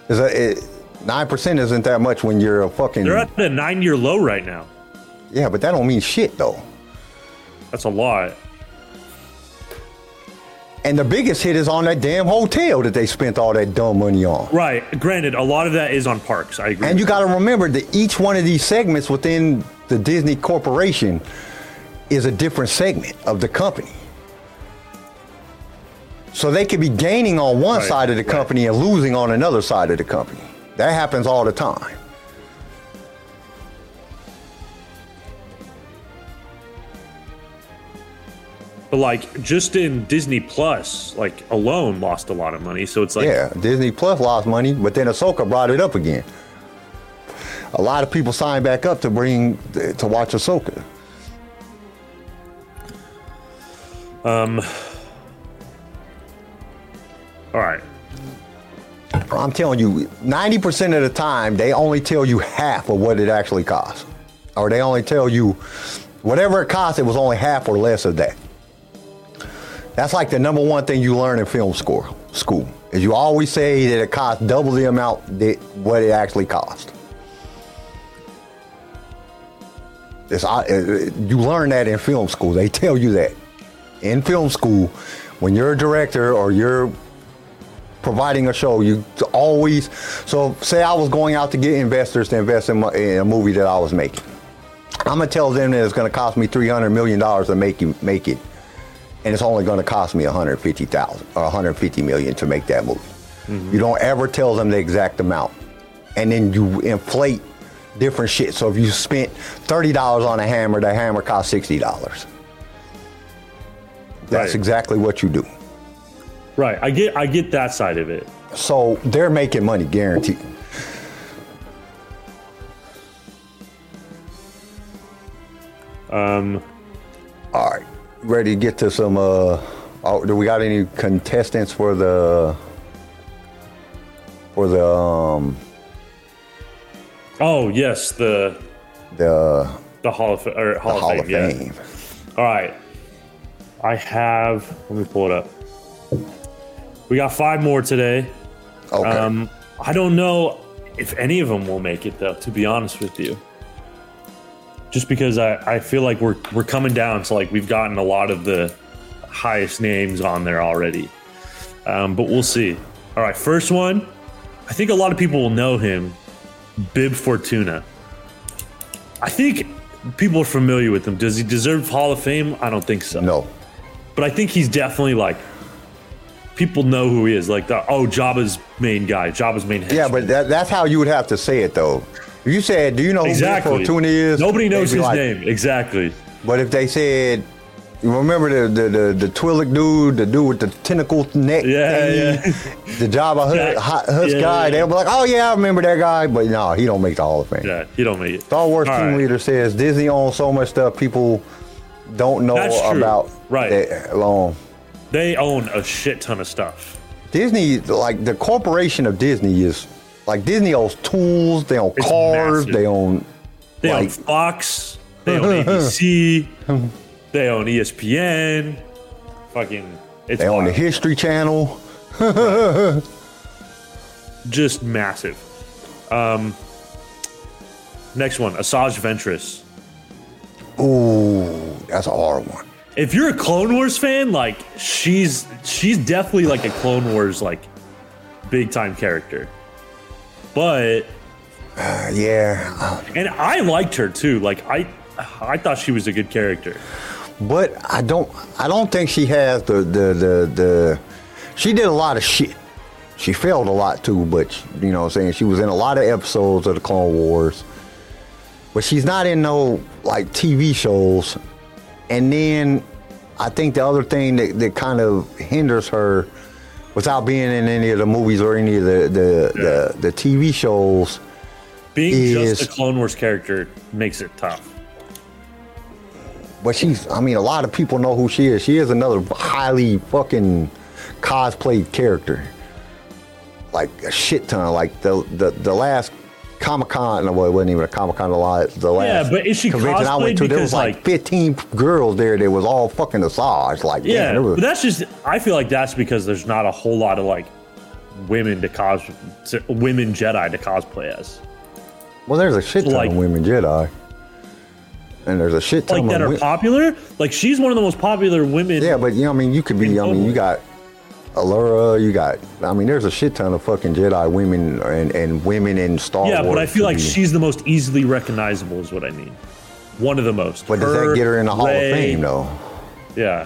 Is it nine percent isn't that much when you're a fucking They're at a nine-year low right now. yeah, but that don't mean shit though. That's a lot. And the biggest hit is on that damn hotel that they spent all that dumb money on. Right. Granted, a lot of that is on parks. I agree. And you got to remember that each one of these segments within the Disney Corporation is a different segment of the company. So they could be gaining on one Right, side of the right. company and losing on another side of the company. That happens all the time. But like just in Disney Plus, like alone lost a lot of money. So it's like yeah, Disney Plus lost money, but then Ahsoka brought it up again. A lot of people signed back up to bring to watch Ahsoka. Um all right. I'm telling you, 90% of the time, they only tell you half of what it actually costs. Or they only tell you whatever it costs, it was only half or less of that. That's like the number one thing you learn in film school. School is you always say that it costs double the amount that what it actually cost. It's, uh, you learn that in film school. They tell you that in film school when you're a director or you're providing a show, you always. So, say I was going out to get investors to invest in, my, in a movie that I was making. I'm gonna tell them that it's gonna cost me 300 million dollars to make you make it, and it's only gonna cost me 150,000 or 150 million to make that movie. Mm-hmm. You don't ever tell them the exact amount, and then you inflate different shit. So if you spent thirty dollars on a hammer, the hammer sixty dollars. That's Right. exactly what you do. Right. I get I get that side of it. So they're making money, guaranteed. Um, All right, ready to get to some. Uh, oh, do we got any contestants for the for the um oh yes, the the, the Hall of or the Hall, of, Hall Fame. of yeah. Fame? All right. I have. Let me pull it up. We got five more today. Okay. Um, I don't know if any of them will make it though. To be honest with you, just because I, I feel like we're we're coming down to like we've gotten a lot of the highest names on there already. Um, but we'll see. All right, first one. I think a lot of people will know him, Bib Fortuna. I think people are familiar with him. Does he deserve Hall of Fame? I don't think so. no. But I think he's definitely like people know who he is. Like the oh Jabba's main guy, Jabba's main. Yeah, but that, that's how you would have to say it though. If you said, "Do you know exactly. who. Fortuna is?" Nobody knows his like- name. Exactly. But if they said, remember the the the, the Twi'lek dude, the dude with the tentacle neck, Yeah, thingy, the Jabba Yeah. Hutt, Hutt Yeah, guy, yeah. they'll be like, "Oh yeah, I remember that guy," but no, he don't make the Hall of Fame. Yeah, he don't make it. Star Wars All team right. leader says Disney owns so much stuff people don't know That's true. about. Right. that- um, They own a shit ton of stuff. Disney, like the corporation of Disney, is like Disney owns tools, they own It's cars, massive. they own They own Like- Fox. They own ABC. they own ESPN. Fucking. It's they own the wild. History Channel. just massive. Um, next one, Asajj Ventress. Ooh, that's a hard one. If you're a Clone Wars fan, like she's she's definitely like a Clone Wars like big time character. But Uh, yeah, and I liked her too. Like I I thought she was a good character. But I don't I don't think she has the the the, the she did a lot of shit. She failed a lot too, but you know what I'm saying she was in a lot of episodes of the Clone Wars. But she's not in no like TV shows. And then I think the other thing that, that kind of hinders her without being in any of the movies or any of the the, the, the TV shows Being Is- just a Clone Wars character makes it tough. But she's, I mean, a lot of people know who she is. She is another highly fucking cosplayed character. Like a shit ton. Like the the, the last Comic Con, no, well, it wasn't even a Comic Con, the last, the last yeah, but is she convention I went to, there was like, like- 15 girls there that was all fucking Asajj. Like, Yeah, was- but that's just. I feel like that's because there's not a whole lot of like women to cos to, women Jedi to cosplay as. well, there's a shit ton like- of women Jedi. And there's a shit ton like of that are wo- popular. Like she's one of the most popular women. Yeah, but you know, I mean, you could be. I mean, you got Allura. You got. I mean, there's a shit ton of fucking Jedi women and, and women in Star yeah, Wars. Yeah, but I feel like she's the most easily recognizable. Is what I mean. One of the most. But does that get her in the Hall Rey, of Fame though? Yeah.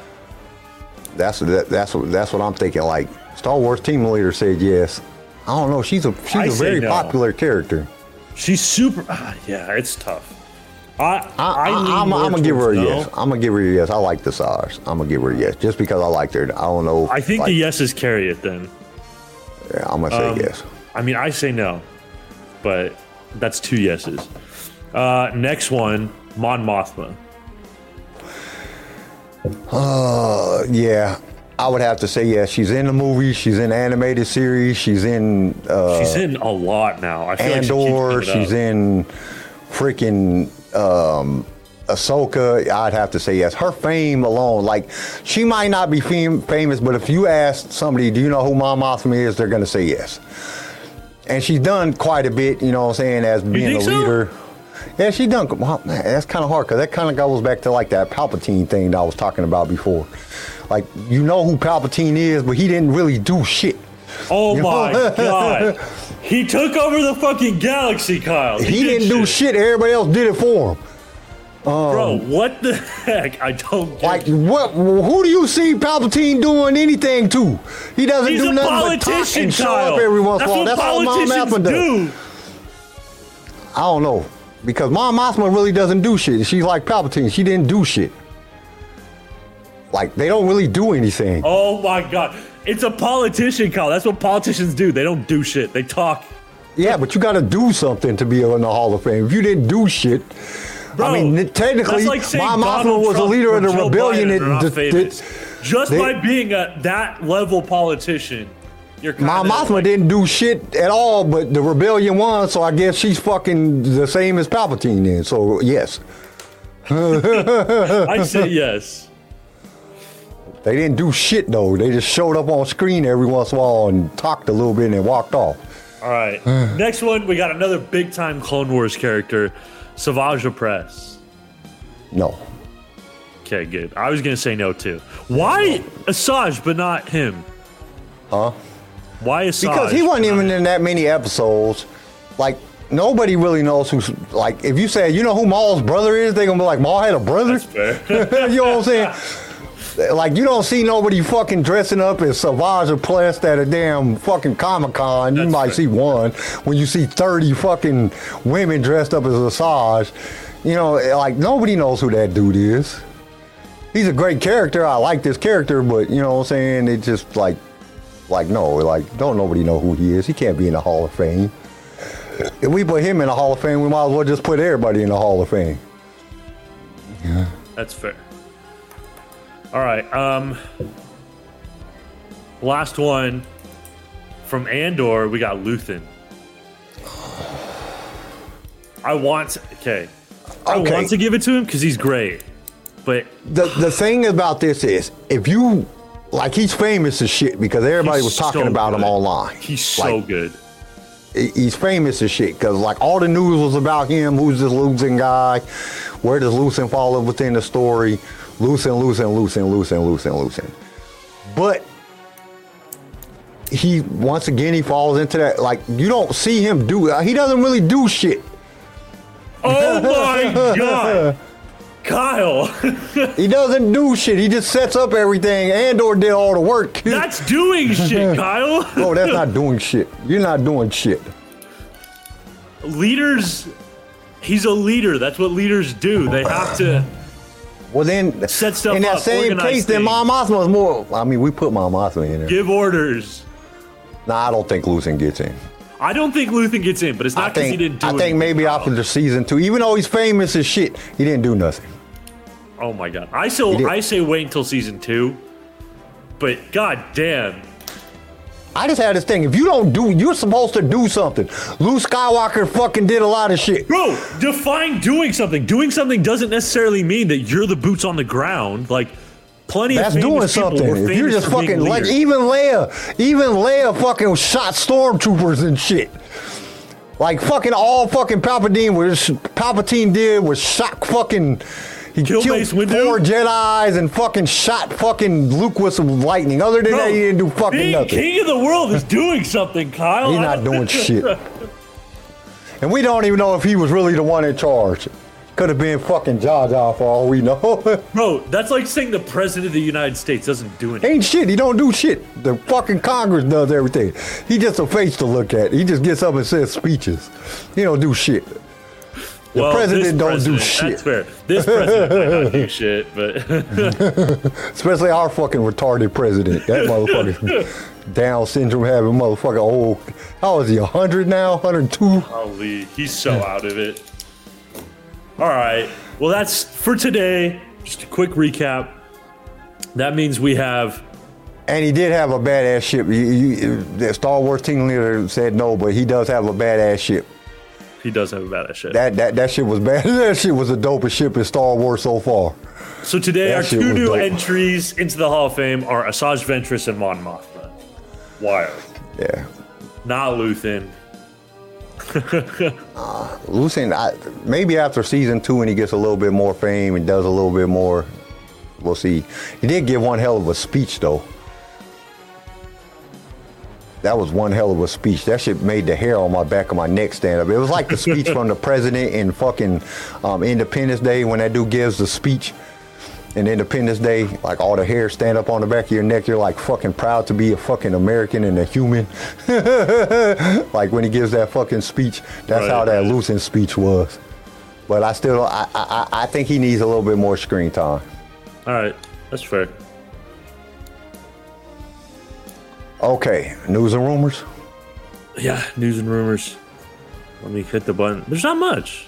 That's that, that's what that's what I'm thinking. Like Star Wars team leader said yes. I don't know. She's a she's I a very no. popular character. She's super. ah, yeah, it's tough. I, I, I, am gonna give her a towards yes. I'm gonna give her a yes. I like the SARS. I'm gonna give her a yes just because I liked her. I don't know. I think like, the yeses carry it then. Yeah, I'm gonna say Um, yes. I mean, I say no, but that's two yeses. Uh, next one, Mon Mothma. Uh, yeah. I would have to say yes. She's in the movie. She's in the animated series. She's in uh, She's in a lot now. I feel like she Andor. She's in freaking um, Ahsoka. I'd have to say yes. Her fame alone, like she might not be fam- famous, but if you ask somebody, do you know who Mon Mothma is? They're gonna say yes. And she's done quite a bit, you know what I'm saying, as being a so? leader. Yeah, she done. Well, man, that's kind of hard because that kind of goes back to like that Palpatine thing that I was talking about before. Like you know who Palpatine is, but he didn't really do shit. Oh my god. He took over the fucking galaxy, Kyle. He, did didn't do shit. Everybody else did it for him. Um, Bro, what the heck? I don't get Like it. what? Who do you see Palpatine doing anything to? He doesn't He's do nothing but talk politician, and show Kyle. up every once in That's a while. That's all Mon Mothma does. do. I don't know because Mon Mothma really doesn't do shit. She's like Palpatine. She didn't do shit. Like they don't really do anything. Oh my god. It's a politician, call. That's what politicians do. They don't do shit. They talk. Yeah, but you got to do something to be in the Hall of Fame. If you didn't do shit, Bro, I mean, technically, like Mothma Donald was a leader of the Joe rebellion. Biden that- are not that- famous. Just they- by being a that level politician, you're kind Mom of didn't do shit at all, but the rebellion won, so I guess she's fucking the same as Palpatine then. So yes, I say yes. They didn't do shit though. They just showed up on screen every once in a while and talked a little bit and then walked off. All right. Next one, we got another big time Clone Wars character, Savage Opress. No, Okay, good. I was gonna say no too. Why Asajj but not him? huh? Why Asajj? Because he wasn't even in that many episodes. Like nobody really knows who's like. If you say you know who Maul's brother is, they gonna be like Maul had a brother. You know what I'm saying? Like you don't see nobody fucking dressing up as Savage Opress at a damn fucking Comic Con. You might right. see one. When you see 30 fucking women dressed up as Asajj, you know, like nobody knows who that dude is. He's a great character. I like this character, but you know what I'm saying? It just like, like no, like don't nobody know who he is. He can't be in the Hall of Fame. If we put him in the Hall of Fame, we might as well just put everybody in the Hall of Fame. Yeah. That's fair. All right. Um, last one from Andor. We got Luthen. I want. Okay. I Okay. want to give it to him because he's great, but the the thing about this is if you like he's famous as shit because everybody He's was talking so about him online. he's so Like, good. He's famous as shit because like all the news was about him. Who's this Lucen guy? Where does Lucen fall within the story? Lucen, Lucen, Lucen, Lucen, Lucen, Lucen. But he once again he falls into that like you don't see him do. Uh, he doesn't really do shit. Oh my god, Kyle, He doesn't do shit. He just sets up everything. Andor did all the work. that's doing shit, Kyle. Oh, that's not doing shit. You're not doing shit. Leaders. He's a leader. That's what leaders do. They have to. Well, then, Set stuff in that up, same case, then things. Mon Mothma is more. I mean, we put Mon Mothma in there. give orders. Nah, I don't think Lucen gets in. I don't think Luthen gets in, but it's not because he didn't do I think maybe after the season two, even though he's famous as shit, he didn't do nothing. Oh my god! I still. I say wait until season two, but god damn, I just had this thing. If you don't do, you're supposed to do something. Luke Skywalker fucking did a lot of shit. bro, define doing something. Doing something doesn't necessarily mean that you're the boots on the ground. Like plenty That's of doing something. If you're just fucking like even Leia, even Leia fucking shot stormtroopers and shit. Like fucking all fucking Palpatine was Palpatine did was shot fucking. He Kill killed Mace Windu? four Jedi's and fucking shot fucking Luke with some lightning. Other than Bro, that, he didn't do fucking being nothing. king of the world is doing something, Kyle. He's not doing shit. And we don't even know if he was really the one in charge. Could have been fucking Jar Jar for all we know. Bro, that's like saying the president of the United States doesn't do anything. Ain't shit. He don't do shit. The fucking Congress does everything. He just a face to look at. He just gets up and says speeches. He don't do shit. The Well, president don't do shit. That's fair. This president might not do shit, but Especially our fucking retarded president. That motherfucker Down syndrome having motherfucker old. How is he? hundred now? Hundred two? Holy, he's so out of it. All right. Well, that's for today. Just a quick recap. That means we have And he did have a badass ship. You- you- the Star Wars team leader said no, but he does have a badass ship. He does have a badass shit. That that that shit was bad. That shit was the dopest ship in Star Wars so far. so today, that our two new dope. entries into the Hall of Fame are Asajj Ventress and Mon Mothma. Wild. Yeah. Not Luthen. Uh, Lucien, I, maybe after season two, when he gets a little bit more fame and does a little bit more, we'll see. He did give one hell of a speech, though. That was one hell of a speech. That shit made the hair on my back of my neck stand up. It was like the speech from the president in fucking um, Independence Day when that dude gives the speech. in Independence Day, like all the hair stand up on the back of your neck. You're like fucking proud to be a fucking American and a human. like when he gives that fucking speech, that's Right, how that right. Lucent speech was. But I still, I, I, I I think he needs a little bit more screen time. All right, that's fair. Okay, news and rumors. Yeah, news and rumors. Let me hit the button. There's not much.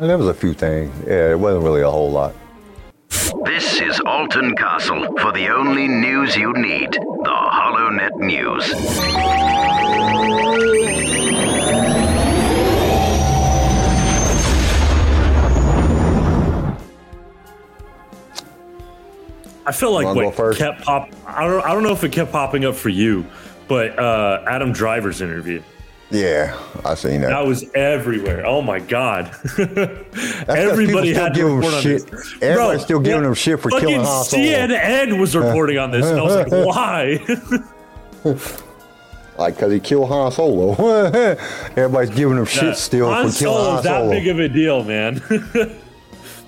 And there was a few things. Yeah, it wasn't really a whole lot. This is Alton Castle for the only news you need the HoloNet News. I feel like what kept pop. I don't. I don't know if it kept popping up for you, but uh, Adam Driver's interview Yeah, I seen that. that was everywhere. Oh my god! Everybody had to report on shit. this. Everybody's still giving yeah, him shit for killing Han Solo. CNN was reporting on this, and I was like, why? Like, cause he killed Han Solo. Everybody's giving him shit still for killing Han Solo's that big of a deal, man.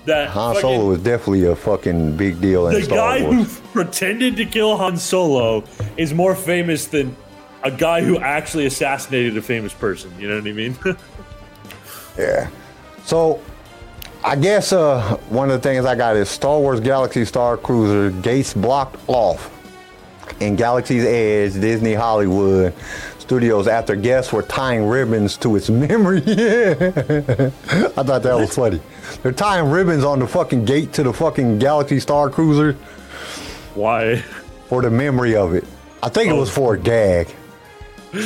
That Han fucking- Solo is definitely a fucking big deal in the Star guy Wars. who pretended to kill Han Solo is more famous than a guy who actually assassinated a famous person. You know what I mean? Yeah. So, I guess uh, one of the things I got is Star Wars Galaxy Star Cruiser gates blocked off in Galaxy's Edge, Disney Hollywood studios after guests were tying ribbons to its memory. I thought that was funny. They're tying ribbons on the fucking gate to the fucking Galaxy Star Cruiser Why? for the memory of it. I think it was for a gag.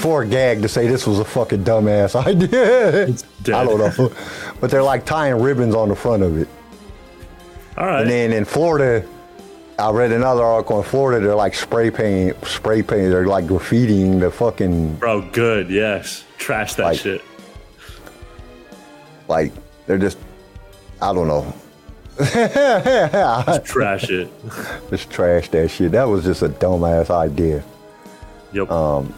For a gag to say this was a fucking dumbass idea. I don't know. But they're like tying ribbons on the front of it. All right. And then in Florida, I read another article in Florida, they're like spray paint, spray paint, they're like graffitiing the fucking, Bro, good. Yes. Trash that Like- shit. like, they're just, I don't know. Trash it. Just trash that shit. That was just a dumbass idea. Yep. Um,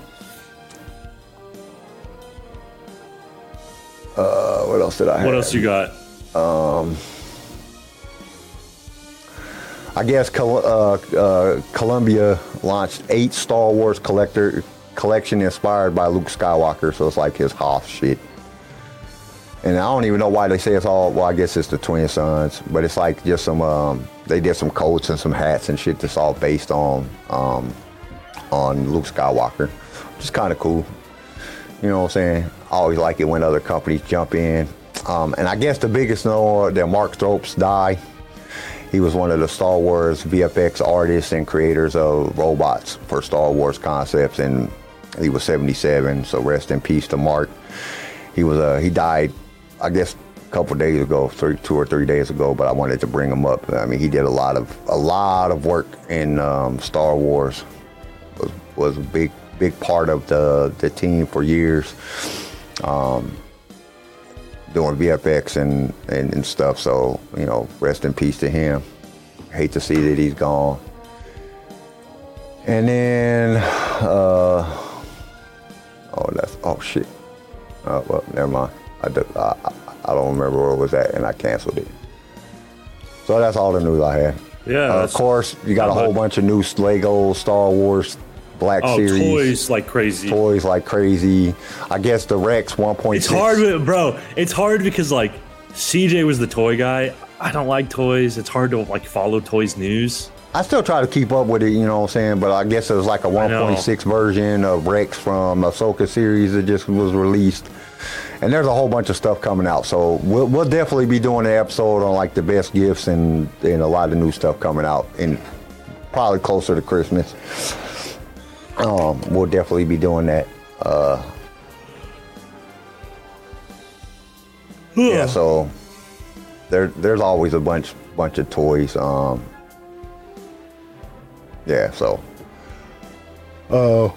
Uh, what else did I have? what else you got? I guess Col- uh, uh, Columbia launched eight Star Wars collector collection inspired by Luke Skywalker, so it's like his Hoth shit. And I don't even know why they say it's all. Well, I guess it's the twin sons, but it's like just some. Um, they did some coats and some hats and shit that's all based on um, on Luke Skywalker, which is kind of cool. You know what I'm saying? I always like it when other companies jump in. Um, and I guess the biggest know that Mark Stropes died. He was one of the Star Wars VFX artists and creators of robots for Star Wars concepts, and he was 77. So rest in peace to Mark. He was uh, he died, I guess, a couple days ago, three, two or three days ago. But I wanted to bring him up. I mean, he did a lot of a lot of work in um, Star Wars. Was was a big big part of the the team for years. Um, doing VFX and, and, and stuff. So, you know, rest in peace to him. Hate to see that he's gone. And then, uh, oh, that's, oh shit. Uh, well, never mind. I, do, I, I- don't remember where it was at and I canceled it. So that's all the news I had. Yeah. Uh, of course, you got a whole bunch of new Lego Star Wars Black Oh, Series toys like crazy. toys like crazy. I guess the Rex 1.6. It's hard, bro. It's hard because like CJ was the toy guy. I don't like toys. It's hard to like follow toys news. I still try to keep up with it, you know what I'm saying? But I guess it was like a 1.6 version of Rex from Ahsoka series that just was released. And there's a whole bunch of stuff coming out. So we'll, we'll definitely be doing an episode on like the best gifts and, and a lot of new stuff coming out and probably closer to Christmas. Um, we'll definitely be doing that. Uh, yeah, so there there's always a bunch bunch of toys. Um, yeah, so. Uh,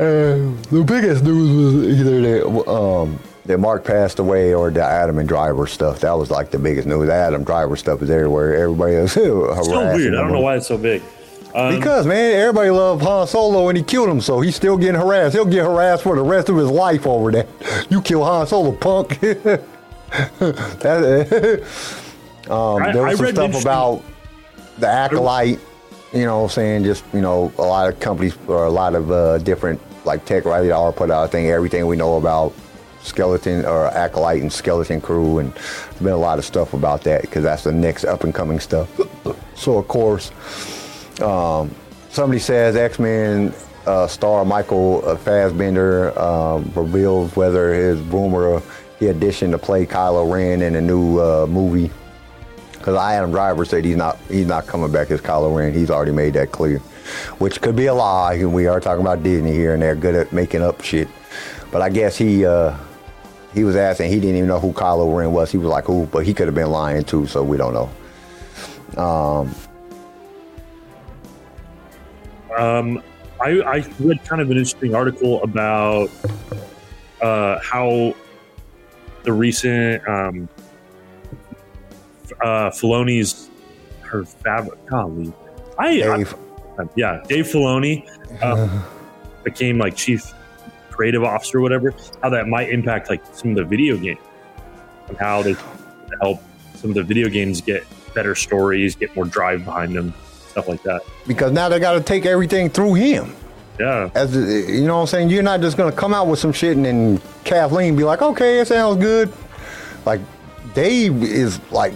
the biggest news was either that um that Mark passed away or the Adam and Driver stuff. That was like the biggest news. The Adam Driver stuff is everywhere. Everybody is harassing So weird. I don't know why it's so big. Um, Because man, everybody loved Han Solo and he killed him, so he's still getting harassed. He'll get harassed for the rest of his life over that. You kill Han Solo, punk. that, um, I- there I was some read stuff about the acolyte. You know, saying just you know a lot of companies or a lot of uh, different like tech right are put out. I think everything we know about skeleton or acolyte and skeleton crew, and there's been a lot of stuff about that because that's the next up and coming stuff. So of course. Um, somebody says X Men uh, star Michael uh, Fassbender um, reveals whether his rumor he auditioned to play Kylo Ren in a new uh, movie. Because I Adam Driver said he's not he's not coming back as Kylo Ren. He's already made that clear, which could be a lie. And we are talking about Disney here, and they're good at making up shit. But I guess he uh, he was asking. He didn't even know who Kylo Ren was. He was like, "Who?" But he could have been lying too. So we don't know. Um, Um, I, I read kind of an interesting article about uh, how the recent um, uh, Filoni's her fabric. Golly, I, Dave. I yeah, Dave Filoni uh, became like chief creative officer, or whatever. How that might impact like some of the video games and how they help some of the video games get better stories, get more drive behind them, stuff like that. because now they got to take everything through him. Yeah. As you know, what I'm saying you're not just gonna come out with some shit and then Kathleen be like, "Okay, it sounds good." Like Dave is like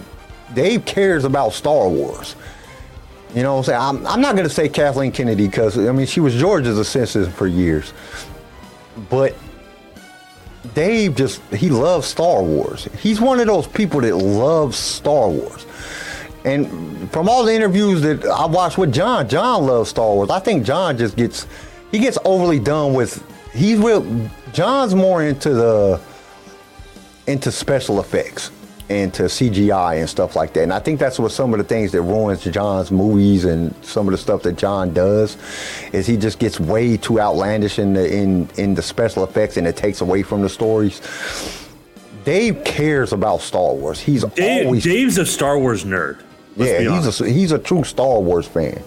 Dave cares about Star Wars. You know what I'm saying? I'm, I'm not gonna say Kathleen Kennedy because I mean she was George's assistant for years, but Dave just he loves Star Wars. He's one of those people that loves Star Wars. And from all the interviews that I watched with John, John loves Star Wars. I think John just gets he gets overly done with he's real John's more into the into special effects and to CGI and stuff like that. And I think that's what some of the things that ruins John's movies and some of the stuff that John does is he just gets way too outlandish in the in in the special effects and it takes away from the stories. Dave cares about Star Wars. He's Dave, always Dave's a Star Wars nerd. Yeah, he's a he's a true Star Wars fan.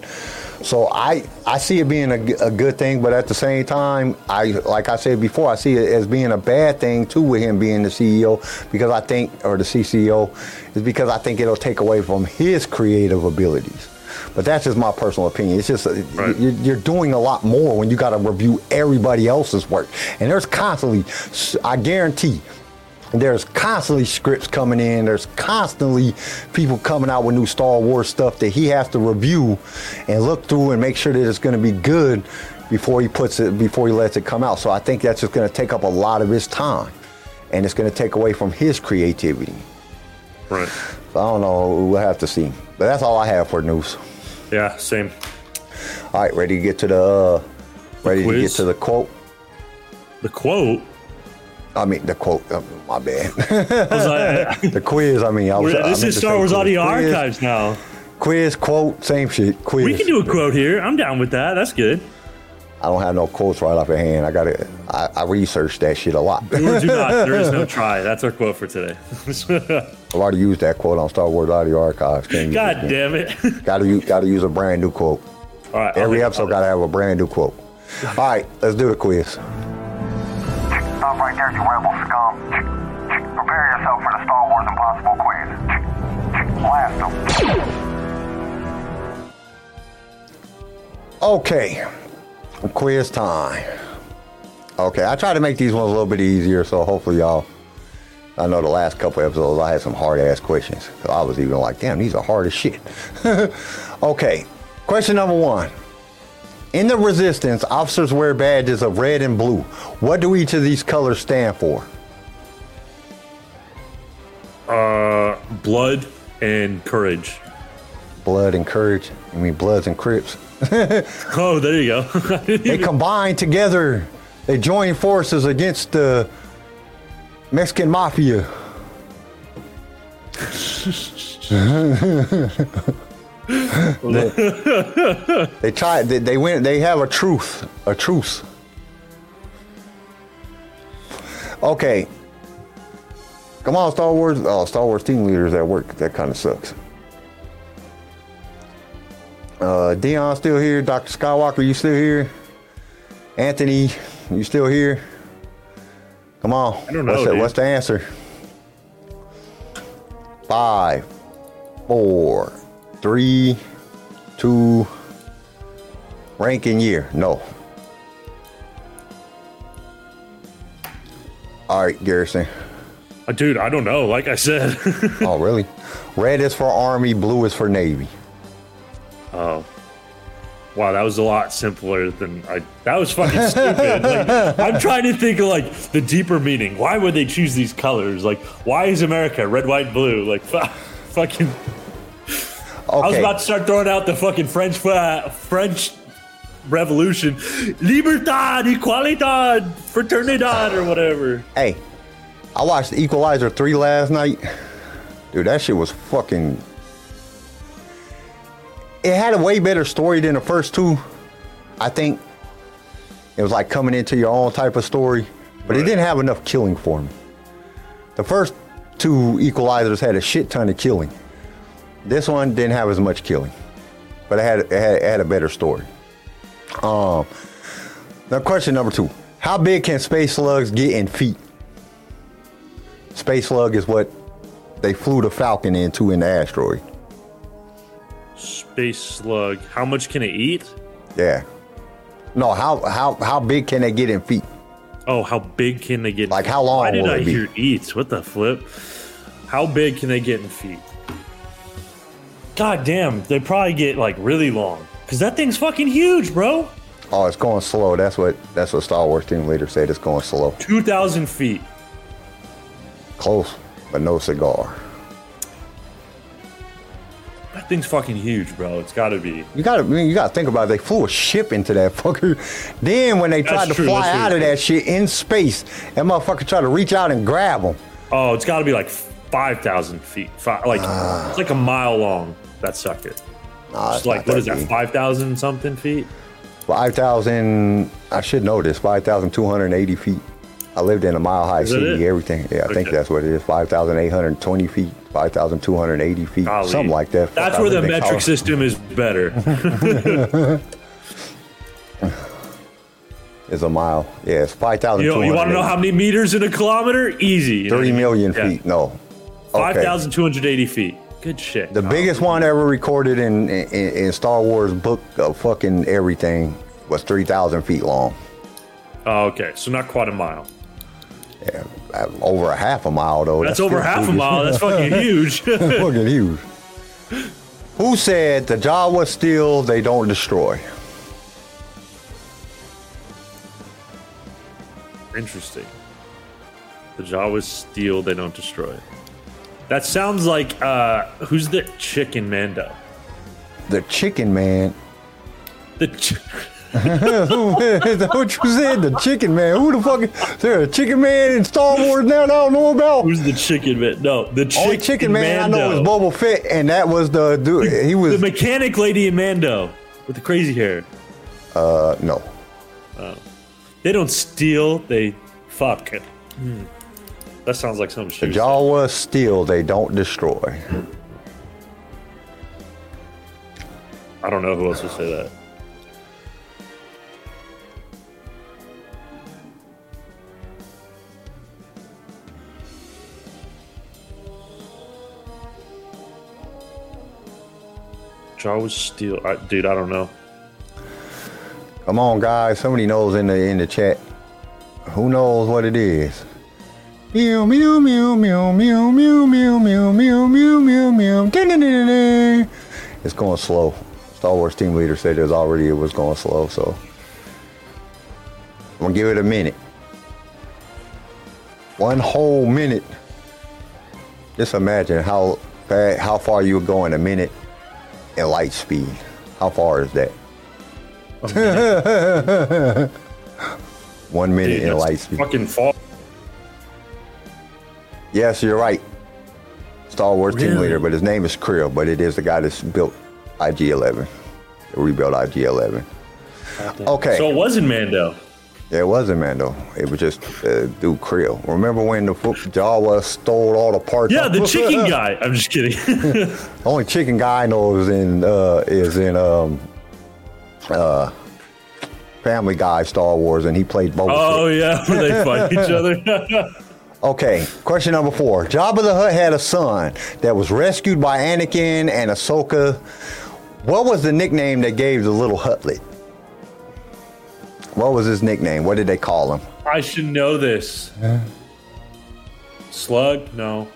So I I see it being a good thing, but at the same time, I like I said before, I see it as being a bad thing too with him being the CEO because I think or the CCO is because I think it'll take away from his creative abilities. But that's just my personal opinion. It's just uh, Right. you're, you're doing a lot more when you got to review everybody else's work, and there's constantly, I guarantee, there's constantly scripts coming in. There's constantly people coming out with new Star Wars stuff that he has to review and look through and make sure that it's going to be good before he puts it before he lets it come out. So I think that's just going to take up a lot of his time, and it's going to take away from his creativity. right. So I don't know. We'll have to see. But that's all I have for news. Yeah, same. All right, ready to get to the uh, ready to get to the quote. The quote I mean the quote. Uh, my bad. like, the quiz. I mean, I was. we're- I this is Star Wars. Audio Quiz, Archives now. Quiz, quote, same shit. Quiz. We can do a quote here. I'm down with that. That's good. I don't have no quotes right off the hand. I got to I, I researched that shit a lot. Do or do not. There is no try. That's our quote for today. I've already used that quote on Star Wars Audio Archives. Can't God damn it. Gotta use, gotta use a brand new quote. All right. I'll Every episode gotta have a brand new quote. All right, let's do the quiz. Right there, you rebel scum. Prepare yourself for the Star Wars Impossible quiz. Blast them. Okay, quiz time. Okay, I try to make these ones a little bit easier, so hopefully y'all. I know the last couple episodes I had some hard ass questions. I was even like, damn, these are hard as shit. okay, question number one. In the resistance, officers wear badges of red and blue. What do each of these colors stand for? Uh, blood and courage. blood and courage. I mean, Bloods and Crips. Oh, there you go. They combine together. They join forces against the Mexican mafia. they, they tried. They, they went. They have a truce. A truce. Okay. Come on, Star Wars. Oh, Star Wars team leaders at work. That kind of sucks. Uh, Dion still here. Dr. Skywalker, you still here? Anthony, you still here? Come on. I don't know, What's, the, what's the answer? Five, four, three, two. Ranking year? No. All right, Garrison. Uh, Dude, I don't know. Like I said. Oh, really? Red is for Army, blue is for Navy. oh. Wow, that was a lot simpler than I. That was fucking stupid. Like, I'm trying to think of like the deeper meaning. Why would they choose these colors? Like, why is America red, white, blue? Like, fu- fucking. I was about to start throwing out the fucking French uh, French Revolution, libertad, equalidad, fraternidad, or whatever. Hey, I watched Equalizer 3 last night. Dude, that shit was fucking. It had a way better story than the first two. I think it was like coming into your own type of story, but it didn't have enough killing for me. The first two Equalizers had a shit ton of killing. This one didn't have as much killing, but it had it had, it had a better story. Um, now question number two: How big can space slugs get in feet? Space slug is what they flew the Falcon into in the asteroid. Space slug. How much can it eat? Yeah. No, how how how big can they get in feet? Oh, how big can they get? Like, how long Why did I hear eats? What the flip? How big can they get in feet? God damn, they probably get like really long. Cause that thing's fucking huge, bro. Oh, it's going slow. That's what that's what Star Wars team leader said. It's going slow. Two thousand feet. Close, but no cigar. That thing's fucking huge, bro. It's gotta be. You gotta I mean, you gotta think about it. They flew a ship into that fucker. Then when they That's tried to true, fly that's out of that shit in space, that motherfucker tried to reach out and grab them. Oh, it's gotta be like five thousand feet. Fi like it's like a mile long. That sucker. Nah, It's like what is that? Five thousand something feet? Five thousand. I should know this. Five thousand two hundred eighty feet. I lived in a mile high Is city. Everything. Yeah, I think that's what it is. Five thousand eight hundred twenty feet. Five thousand two hundred eighty feet. Golly. Something like that. That's where the metric system is better. is a mile. Yeah, it's five thousand You, know, you want to know how many meters in a kilometer? Easy. You know what I Three mean? million Yeah. feet. No. Five Okay. thousand two hundred eighty feet. Good shit. The biggest one ever recorded in, in in Star Wars book of fucking everything was three thousand feet long. Oh, okay, so not quite a mile. Yeah, uh, over a half a mile though. That's, over still half a mile. That's fucking huge. fucking huge. Who said the Jawa steal, they don't destroy? Interesting. The Jawas steal, they don't destroy. That sounds like uh who's the chicken Mando? The Chicken Man. The ch- Is that what you said? The Chicken Man. Who the fuck? Is there a Chicken Man in Star Wars now that I don't know about? who's the chicken man? No, the chicken, Only Chicken Man I know is Mando. Boba Fett, and that was the dude. He was The mechanic lady in Mando with the crazy hair. uh no. They don't steal, they fuck. Hmm. That sounds like some The shit. Jawa steal, they don't destroy. I don't know who else would say that. Jawas steal, I, dude. I don't know. Come on, guys. Somebody knows in the in the chat. Who knows what it is? Meow meow meow meow meow meow meow meow meow meow meow meow. It's going slow. Star Wars team leader said it was already it was going slow, so I'm gonna give it a minute. One whole minute. Just imagine how how far you would go in a minute in light speed. How far is that? One minute Dude, in light speed. fucking fall. Yes, you're right. Star Wars team leader, but his name is Kuiil, but it is the guy that's built IG-11. Rebuilt IG-11. Okay. So it wasn't Mando. Yeah, it wasn't Mando. It was just uh, dude Kuiil. Remember when the fu- Jawa stole all the parts? Yeah, the chicken guy. I'm just kidding. Only chicken guy I know is in uh, is in um, uh, Family Guy Star Wars, and he played both. oh yeah, where they fight each other. Okay, question number four. Jabba the Hutt had a son that was rescued by Anakin and Ahsoka. What was the nickname they gave the little Hutlet? What was his nickname? What did they call him? I should know this. Slug? No.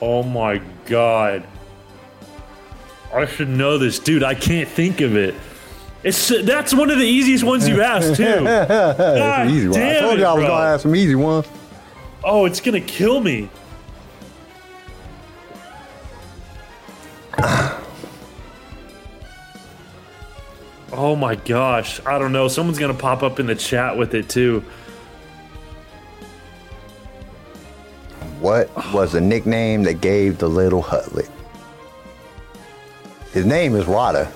Oh my god. I should know this, dude. I can't think of it. It's that's one of the easiest ones you asked too. That's God an easy one. I told it, you I was bro. gonna ask some easy ones. Oh, it's gonna kill me. Oh my gosh. I don't know. Someone's gonna pop up in the chat with it too. What was the nickname they gave the little Hutlet? His name is Rotta.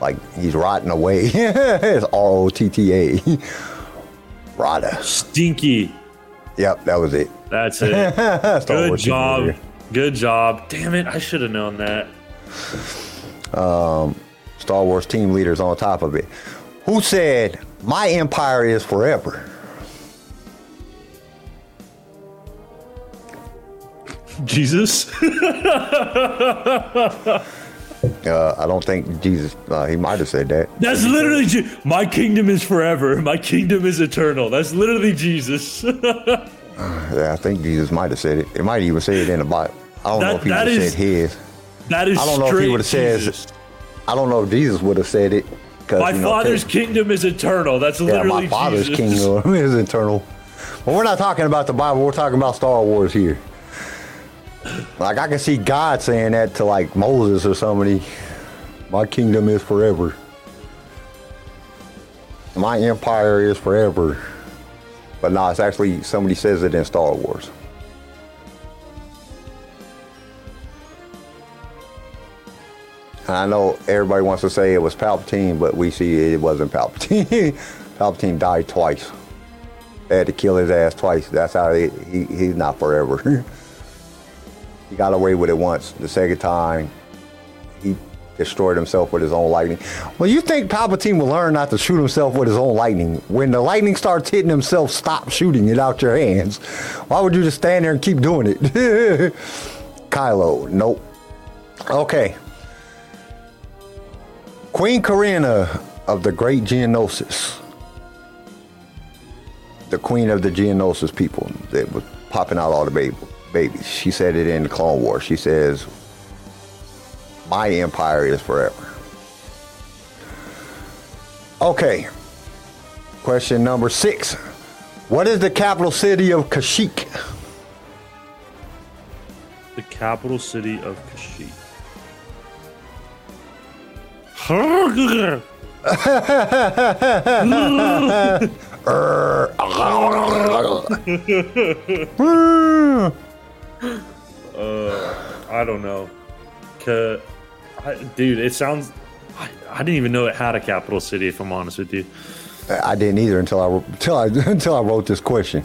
Like he's rotting away. it's R O T T A. Rotta. Stinky. Yep, that was it. That's it. Star Good job. Good job. Damn it. I should have known that. Um, Star Wars team leaders on top of it. Who said, My empire is forever? Jesus. Uh, I don't think Jesus, uh, he might have said that. That's literally Je- my kingdom is forever. My kingdom is eternal. That's literally Jesus. Yeah, I think Jesus might have said it. It might even say it in the Bible. I don't know That- if he would have is- said his. that is I don't know if he would've said- Jesus. I don't know if Jesus would have said it. My you know, father's kingdom is eternal. That's Yeah, literally my father's Jesus. kingdom is eternal. But we're not talking about the Bible. We're talking about Star Wars here. Like I can see God saying that to like Moses or somebody. My kingdom is forever. My empire is forever. But no, it's actually somebody says it in Star Wars. I know everybody wants to say it was Palpatine, but we see it wasn't Palpatine. Palpatine died twice. They had to kill his ass twice. That's how he, he he's not forever. he got away with it once. The second time, he destroyed himself with his own lightning. Well, you think Palpatine will learn not to shoot himself with his own lightning? When the lightning starts hitting himself, stop shooting it out your hands. Why would you just stand there and keep doing it? Kylo, nope. Okay. Queen Karina of the Great Geonosis, the queen of the Geonosis people that was popping out all the baby, babies. She said it in the Clone Wars. She says, "My empire is forever." Okay. Question number six: What is the capital city of Kashyyyk? The capital city of Kashyyyk. Er, hmm. Uh, I don't know. Ca- I, dude, it sounds. I, I didn't even know it had a capital city. If I'm honest with you, I didn't either until I until I until I wrote this question.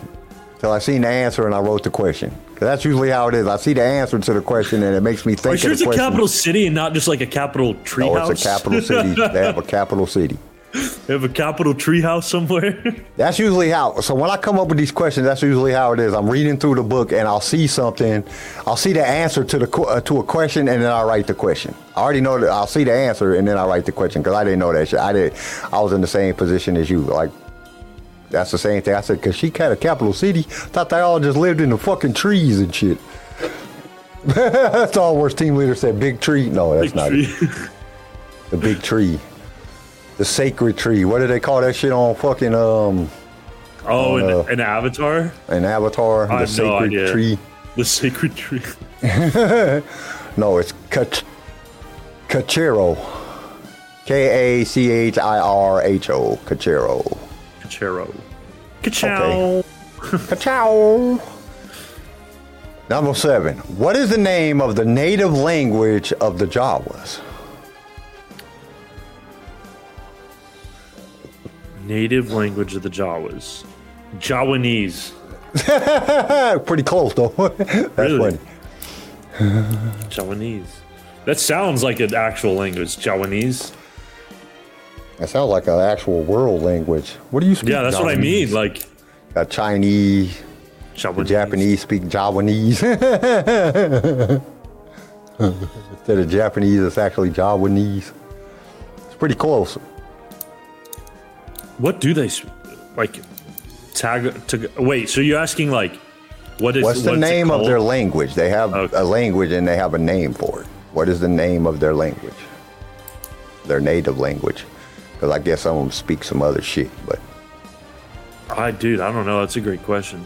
Until I seen the answer and I wrote the question. 'Cause that's usually how it is. I see the answer to the question and it makes me think. are you sure it's a capital city and not just like a capital treehouse? No, it's a capital city. they have a capital city. They have a capital treehouse somewhere. That's usually how. So when I come up with these questions, that's usually how it is. I'm reading through the book and I'll see something. I'll see the answer to the uh, to a question and then I write the question. I already know that. I'll see the answer and then I write the question because I didn't know that shit. I did. I was in the same position as you. Like that's the same thing. I said because she had a capital city. Thought they all just lived in the fucking trees and shit. that's all. Wars team leader said big tree. No, that's Big not tree. it. The big tree. The sacred tree. What do they call that shit on fucking um Oh, an, uh, an avatar? an avatar? I the have no sacred idea. tree. The sacred tree. No, it's Kach- Kachirho. K A C H I R H O. Kachirho. Kachirho. Kachow. Kachow. Number seven. What is the name of the native language of the Jawas? Native language of the Jawas. Jawanese. Pretty close though. That's Really? funny. Jawanese. That sounds like an actual language. Jawanese. That sounds like an actual world language. What do you speak? Yeah, that's what I mean. Like Uh, Chinese, Jawanese. Japanese speak Jawanese. Instead of Japanese, it's actually Jawanese. It's pretty close. What do they like? Tag to wait. So you're asking like, what is What's the it name of their language? They have Okay. a language and they have a name for it. What is the name of their language? Their native language. Because I guess some of them speak some other shit. But I dude, I don't know. That's a great question.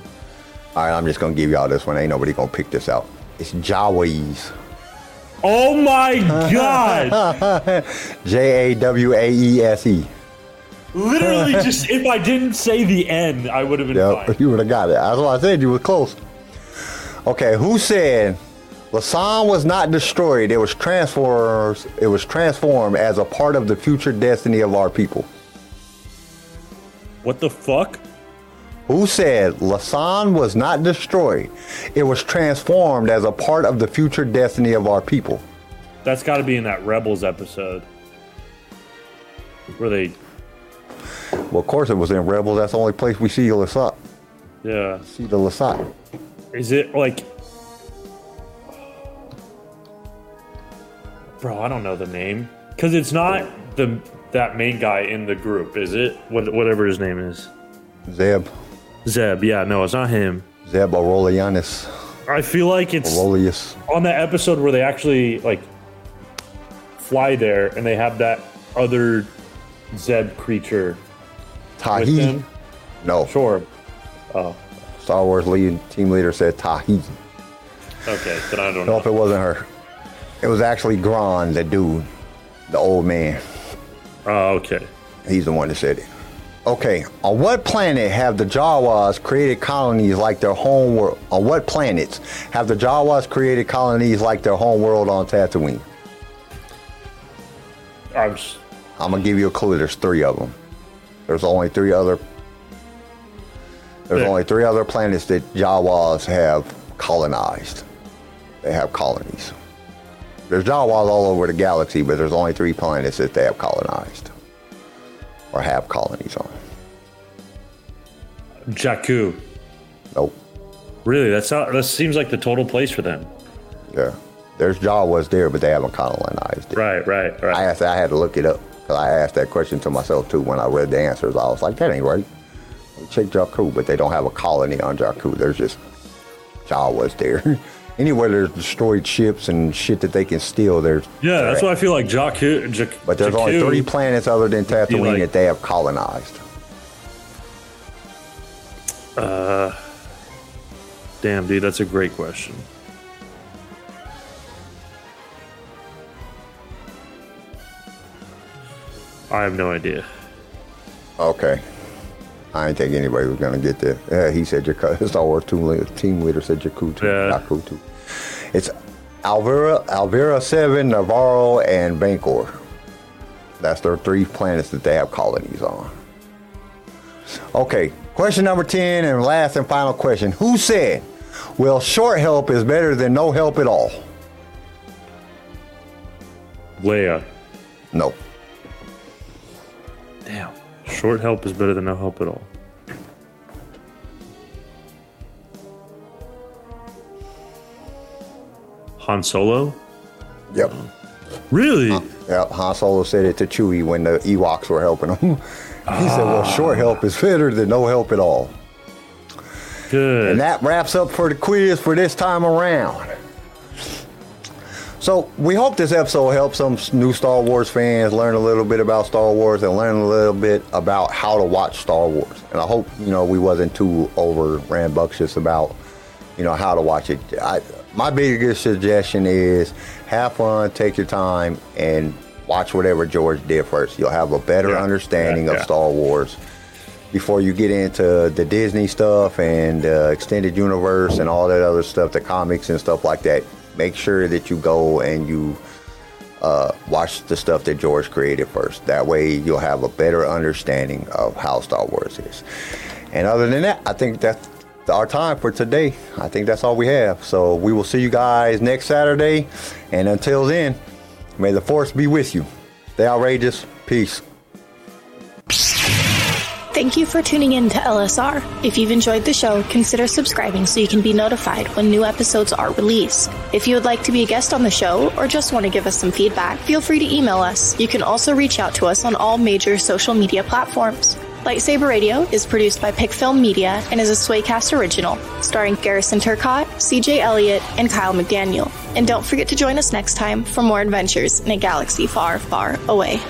all right, I'm just gonna give y'all this one. Ain't nobody gonna pick this out. It's Jawaese. Oh my god! J A W A E S E. Literally, just if I didn't say the N, I would have been Yep, fine. you would have got it. That's why I said you were close. Okay, who said Lasan was not destroyed? It was transformed. It was transformed as a part of the future destiny of our people. What the fuck? Who said Lasan was not destroyed? It was transformed as a part of the future destiny of our people. That's got to be in that Rebels episode where they, Well, of course it was in Rebels. That's the only place we see Lasan. yeah. See the Lasan. Is it like, bro? I don't know the name because it's not the that main guy in the group, is it? What, whatever his name is, Zeb. Zeb. Yeah, no, it's not him. Zeb Orrelios. I feel like it's Orrelios. on that episode where they actually like fly there and they have that other Zeb creature Tahi. No. Sure. Oh. Star Wars lead, team leader said Tahi. Okay, then I don't Nope, know. it wasn't her. It was actually Gron, the dude, the old man. Oh, okay. He's the one that said it. Okay, on what planet have the Jawas created colonies like their home world? On what planets have the Jawas created colonies like their home world on Tatooine? I'm I'm gonna give you a clue. There's three of them. There's only three other. There's Yeah. only three other planets that Jawas have colonized. They have colonies. There's Jawas all over the galaxy, but there's only three planets that they have colonized or have colonies on. Jakku. Nope. Really? That's not, that seems like the total place for them. Yeah. There's Jawas there, but they haven't colonized it. Right, right, I right. asked. I had to look it up I asked that question to myself too when I read the answers. I was like, that ain't right. Check Jakku, but they don't have a colony on Jakku. There's just Jawas there. Anywhere there's destroyed ships and shit that they can steal, there's Yeah, that's why I feel like Jakku. Jak, But there's only three planets other than Tatooine like- that they have colonized. Uh, Damn, dude, that's a great question. I have no idea. Okay. I didn't think anybody was gonna get there. Yeah, he said Jakku. Star Wars team leader, team leader said too. Yeah. It's Arvala, Arvala Seven, Nevarro, and Bancor. That's their three planets that they have colonies on. Okay, question number ten and last and final question. Who said, "Well, short help is better than no help at all"? Leia. No. Damn. Short help is better than no help at all. Han Solo? Yep. Really? Uh, yep. Han Solo said it to Chewie when the Ewoks were helping him. he said, "Well, short help is better than no help at all." Good. And that wraps up for the quiz for this time around. So we hope this episode helps some new Star Wars fans learn a little bit about Star Wars and learn a little bit about how to watch Star Wars. And I hope you know we wasn't too over rambunctious about you know how to watch it. I, my biggest suggestion is have fun, take your time, and watch whatever George did first. You'll have a better Yeah, understanding yeah, of. Star Wars before you get into the Disney stuff and uh, extended universe and all that other stuff, the comics and stuff like that. Make sure that you go and you uh, watch the stuff that George created first. That way, you'll have a better understanding of how Star Wars is. And other than that, I think that's our time for today. I think that's all we have. So we will see you guys next Saturday. And until then, may the force be with you. Stay outrageous. Peace. Thank you for tuning in to LSR. If you've enjoyed the show, consider subscribing so you can be notified when new episodes are released. If you would like to be a guest on the show or just want to give us some feedback, feel free to email us. You can also reach out to us on all major social media platforms. Lightsaber Radio is produced by Pickfilm Media and is a Swaycast original, starring Garrison Turcott, CJ Elliott, and Kyle McDaniel. And don't forget to join us next time for more adventures in a galaxy far, far away.